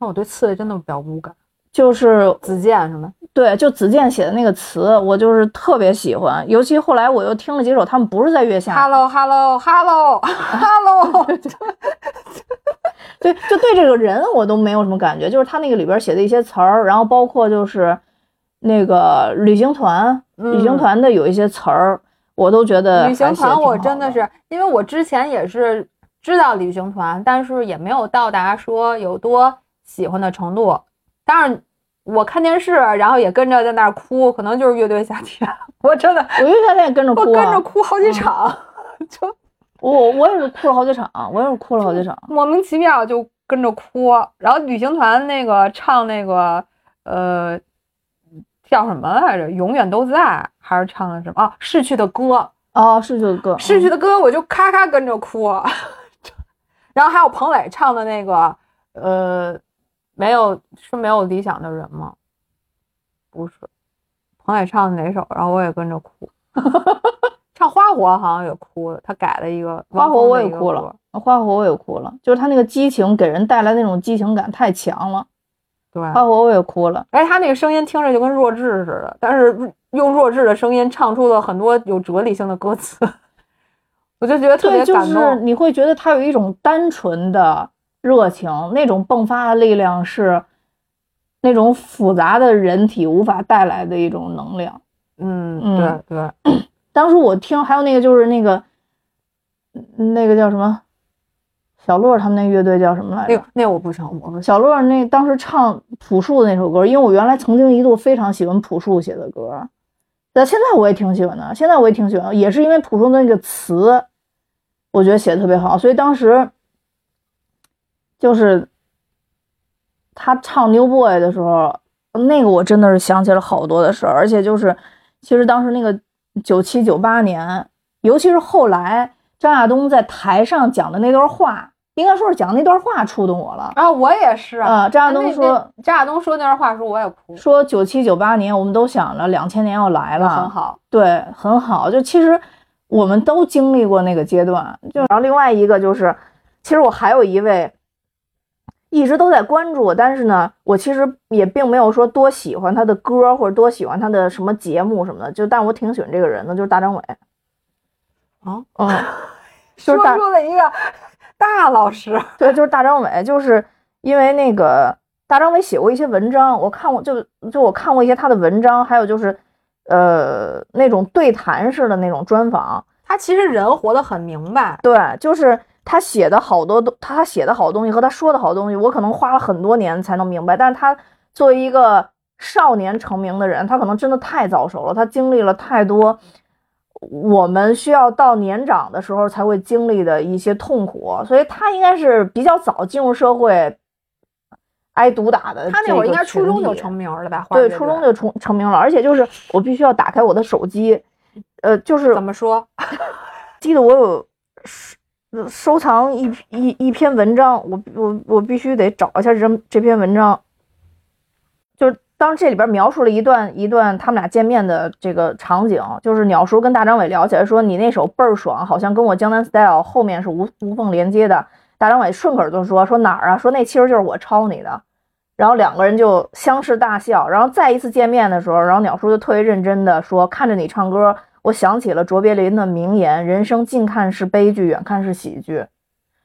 那我对刺猬真的比较无感，就是子健是吗？对，就子健写的那个词，我就是特别喜欢。尤其后来我又听了几首，他们不是在月下，Hello Hello Hello Hello，对，就对这个人我都没有什么感觉，就是他那个里边写的一些词儿，然后包括就是那个旅行团，旅行团的有一些词儿，我都觉得嗯旅行还写得团挺好的我真的是，因为我之前也是知道旅行团，但是也没有到达说有多喜欢的程度。当然，我看电视，然后也跟着在那儿哭，可能就是乐队夏天，我真的我乐队夏天也跟着哭、跟着哭好几场，就我我也是哭了好几场，我也是哭了好几场。莫名其妙就跟着哭。然后旅行团那个唱那个呃叫什么来着？永远都在，还是唱的什么啊？逝去的歌，哦，逝去的歌，逝去的歌，我就咔咔跟着哭。然后还有彭磊唱的那个，呃，没有是没有理想的人吗？不是，彭磊唱的哪首？然后我也跟着哭。唱花火好像也哭了，他改了一个花火我也哭了。花火我也哭了，就是他那个激情给人带来那种激情感太强了，对，花火我也哭了。而且他那个声音听着就跟弱智似的，但是用弱智的声音唱出了很多有哲理性的歌词，我就觉得特别感动。是你会觉得他有一种单纯的热情，那种迸发的力量是那种复杂的人体无法带来的一种能量。嗯，嗯对对，当时我听，还有那个就是那个嗯那个叫什么小洛他们那乐队叫什么来着？那个那个我不成，我不小洛那当时唱朴树的那首歌，因为我原来曾经一度非常喜欢朴树写的歌，但现在我也挺喜欢的，现在我也挺喜欢，也是因为朴树的那个词，我觉得写的特别好，所以当时就是他唱《New Boy》的时候，那个我真的是想起了好多的事儿，而且就是其实当时那个九七九八年，尤其是后来张亚东在台上讲的那段话，应该说是讲那段话触动我了。啊，我也是啊张亚东说张亚东说那段话的时候，我也哭，说九七九八年，我们都想着两千年要来了，很好。对，很好。就其实我们都经历过那个阶段。就然后另外一个就是，其实我还有一位一直都在关注我，但是呢，我其实也并没有说多喜欢他的歌或者多喜欢他的什么节目什么的。就但我挺喜欢这个人的，就是大张伟。啊，嗯，说就是大出了一个大老师，对，就是大张伟，就是因为那个大张伟写过一些文章，我看过，就就我看过一些他的文章，还有就是呃那种对谈式的那种专访，他其实人活得很明白。对，就是他写的好多东，他写的好东西和他说的好东西，我可能花了很多年才能明白。但是他作为一个少年成名的人，他可能真的太早熟了，他经历了太多我们需要到年长的时候才会经历的一些痛苦，所以他应该是比较早进入社会，挨毒打的。他那会儿应该初中就成名了吧？对，初中就成成名了，而且就是我必须要打开我的手机，呃，就是怎么说？记得我有收藏一一一篇文章，我我我必须得找一下这这篇文章，就是当这里边描述了一段一段他们俩见面的这个场景，就是鸟叔跟大张伟聊起来说你那首倍儿爽，好像跟我江南 style 后面是无无缝连接的。大张伟顺口就说说哪儿啊？说那其实就是我抄你的。然后两个人就相视大笑，然后再一次见面的时候，然后鸟叔就特别认真的说：“看着你唱歌，我想起了卓别林的名言：人生近看是悲剧，远看是喜剧。”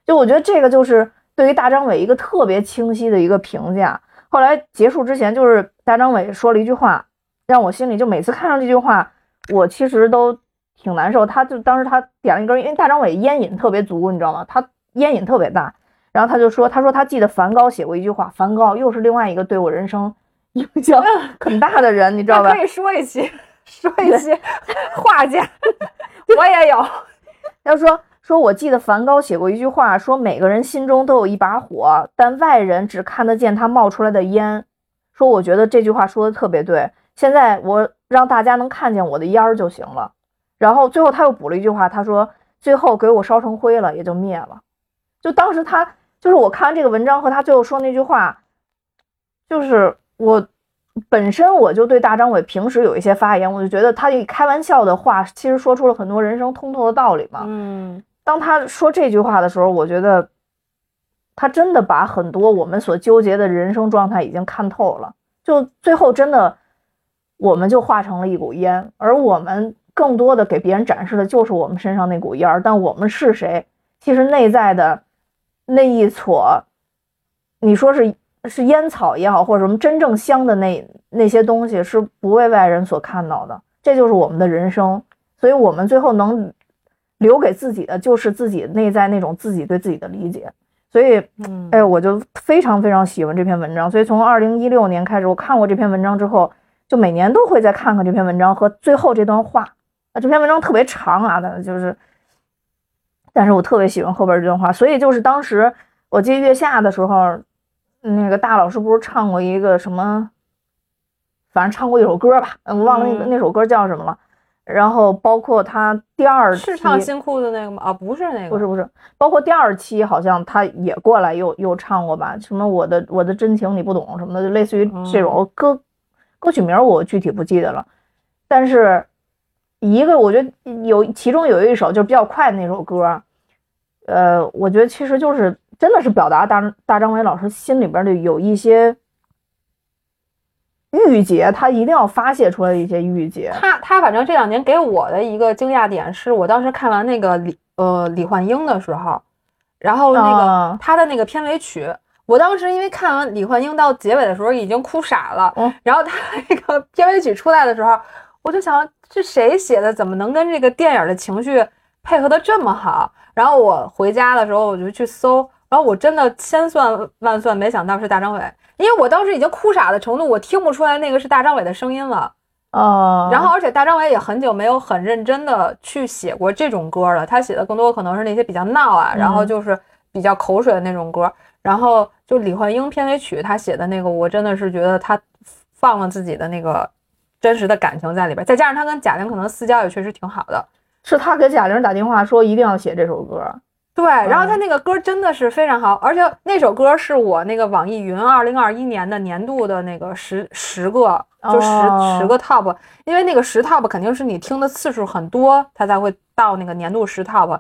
就我觉得这个就是对于大张伟一个特别清晰的一个评价。后来结束之前，就是大张伟说了一句话，让我心里就每次看上这句话，我其实都挺难受。他就当时他点了一根，因为大张伟烟瘾特别足，你知道吗？他烟瘾特别大。然后他就说，他说他记得梵高写过一句话，梵高又是另外一个对我人生影响 很大的人，你知道吧？可以说一期，说一些 画家，我也有。要说。说，我记得梵高写过一句话，说每个人心中都有一把火，但外人只看得见他冒出来的烟。说，我觉得这句话说的特别对。现在我让大家能看见我的烟儿就行了。然后最后他又补了一句话，他说，最后给我烧成灰了，也就灭了。就当时他就是我看完这个文章和他最后说那句话，就是我本身我就对大张伟平时有一些发言，我就觉得他一开玩笑的话，其实说出了很多人生通透的道理嘛。嗯。当他说这句话的时候，我觉得他真的把很多我们所纠结的人生状态已经看透了。就最后真的，我们就化成了一股烟，而我们更多的给别人展示的就是我们身上那股烟儿。但我们是谁？其实内在的那一撮，你说是是烟草也好，或者什么真正香的那那些东西，是不为外人所看到的。这就是我们的人生。所以，我们最后能。留给自己的就是自己内在那种自己对自己的理解，所以，哎，我就非常非常喜欢这篇文章。所以从二零一六年开始，我看过这篇文章之后，就每年都会再看看这篇文章和最后这段话。啊，这篇文章特别长啊，的就是，但是我特别喜欢后边这段话。所以就是当时我记得月下的时候，那个大老师不是唱过一个什么，反正唱过一首歌吧，我忘了那个那首歌叫什么了。然后包括他第二是唱新裤子那个吗？啊，不是那个，不是不是，包括第二期好像他也过来又又唱过吧？什么我的我的真情你不懂什么的，就类似于这种歌歌曲名我具体不记得了。但是一个我觉得有其中有一首就比较快的那首歌，呃，我觉得其实就是真的是表达大大张伟老师心里边的有一些。郁结，他一定要发泄出来的一些郁结。他他反正这两年给我的一个惊讶点是，我当时看完那个李呃李焕英的时候，然后那个他的那个片尾曲，我当时因为看完李焕英到结尾的时候已经哭傻了，然后他那个片尾曲出来的时候，我就想这谁写的，怎么能跟这个电影的情绪配合的这么好？然后我回家的时候我就去搜，然后我真的千算万算没想到是大张伟。因为我当时已经哭傻的程度，我听不出来那个是大张伟的声音了，哦。然后，而且大张伟也很久没有很认真的去写过这种歌了，他写的更多可能是那些比较闹啊，然后就是比较口水的那种歌。然后就李焕英片尾曲他写的那个，我真的是觉得他放了自己的那个真实的感情在里边，再加上他跟贾玲可能私交也确实挺好的，是他给贾玲打电话说一定要写这首歌。对，然后他那个歌真的是非常好，而且那首歌是我那个网易云二零二一年的年度的那个十十个，就十十个 top，因为那个十 top 肯定是你听的次数很多，它才会到那个年度十 top。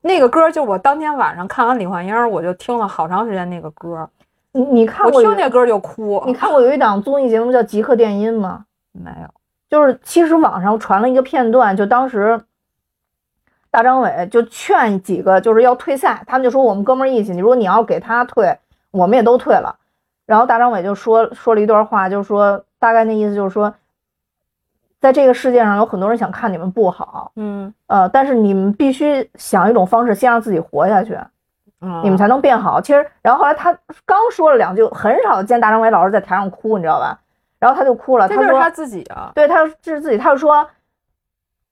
那个歌就我当天晚上看完李焕英，我就听了好长时间那个歌。你你看过？我听那歌就哭。你看过有一档综艺节目叫《极客电音》吗？没有，就是其实网上传了一个片段，就当时。大张伟就劝几个就是要退赛，他们就说我们哥们义气，你如果你要给他退，我们也都退了。然后大张伟就说说了一段话，就是说大概那意思就是说，在这个世界上有很多人想看你们不好，嗯呃，但是你们必须想一种方式先让自己活下去，你们才能变好。其实，然后后来他刚说了两句，很少见大张伟老师在台上哭，你知道吧？然后他就哭了，他说他自己啊，对，他是自己，他就说。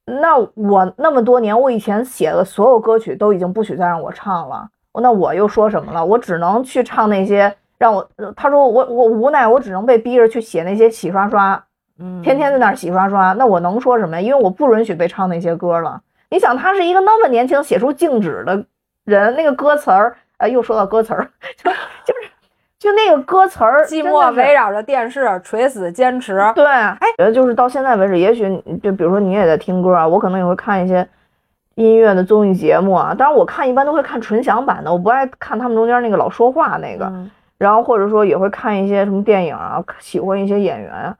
那我那么多年，我以前写的所有歌曲都已经不许再让我唱了。那我又说什么了？我只能去唱那些让我……他说我我无奈，我只能被逼着去写那些洗刷刷，嗯，天天在那儿洗刷刷。那我能说什么呀？因为我不允许被唱那些歌了。你想，他是一个那么年轻写出静止的人，那个歌词儿，哎，又说到歌词儿，就就是。就那个歌词儿，寂寞围绕着电视，垂死坚持。对，哎，觉得就是到现在为止，也许就比如说你也在听歌啊，我可能也会看一些音乐的综艺节目啊。当然，我看一般都会看纯享版的，我不爱看他们中间那个老说话那个。然后或者说也会看一些什么电影啊，喜欢一些演员啊。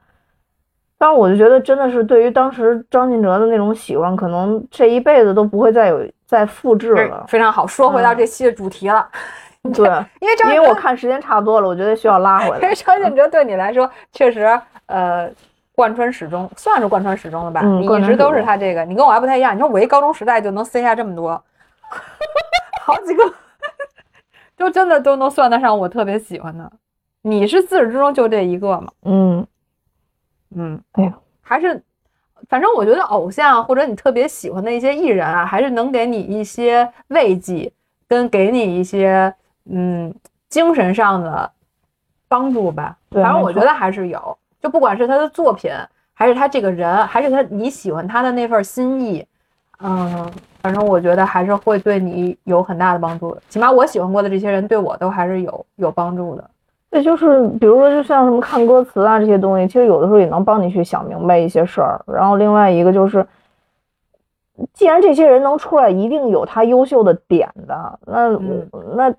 但是我就觉得，真的是对于当时张信哲的那种喜欢，可能这一辈子都不会再有再复制了。非常好，说回到这期的主题了。对，因为张因为我看时间差不多了，我觉得需要拉回来。因为张信哲对你来说确实呃贯穿始终，算是贯穿始终了吧？嗯你一直都是他这个，你跟我还不太一样。你说我一高中时代就能塞下这么多，好几个，就真的都能算得上我特别喜欢的。你是自始至终就这一个吗？嗯，嗯，哎呀，还是，反正我觉得偶像或者你特别喜欢的一些艺人啊，还是能给你一些慰藉，跟给你一些嗯精神上的帮助吧。对反正我觉得还是有，就不管是他的作品，还是他这个人，还是他你喜欢他的那份心意，嗯，反正我觉得还是会对你有很大的帮助的。起码我喜欢过的这些人，对我都还是有有帮助的。对，就是比如说，就像什么看歌词啊这些东西，其实有的时候也能帮你去想明白一些事儿。然后另外一个就是，既然这些人能出来，一定有他优秀的点的。那、嗯那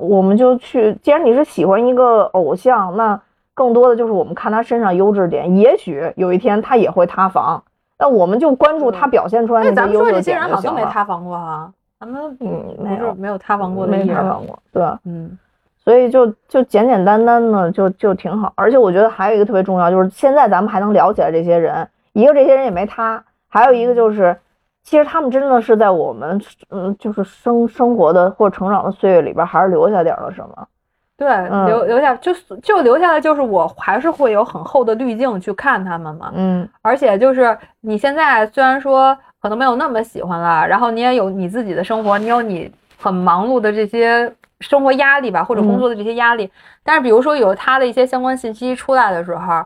我们就去，既然你是喜欢一个偶像，那更多的就是我们看他身上优质点，也许有一天他也会塌房，那我们就关注他表现出来那咱们那些优秀的说这些人。好像都没塌房过啊，咱们嗯，不没有是没有塌房过的没。塌房过，对。嗯所以就就简简单单的就就挺好，而且我觉得还有一个特别重要，就是现在咱们还能聊起来这些人，一个这些人也没塌，还有一个就是，其实他们真的是在我们嗯就是生生活的或者成长的岁月里边，还是留下点了什么。对，嗯留留下就就留下的就是我还是会有很厚的滤镜去看他们嘛。嗯而且就是你现在虽然说可能没有那么喜欢了，然后你也有你自己的生活，你有你很忙碌的这些生活压力吧，或者工作的这些压力，但是比如说有他的一些相关信息出来的时候，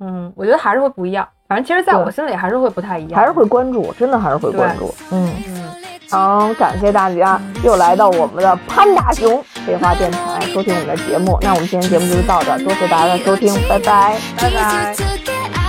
嗯，我觉得还是会不一样。反正其实在我心里还是会不太一样，还是会关注，真的还是会关注。嗯，嗯。好，感谢大家又来到我们的潘大熊废话电台收听我们的节目，那我们今天节目就到这儿，多谢大家的收听，拜拜。拜拜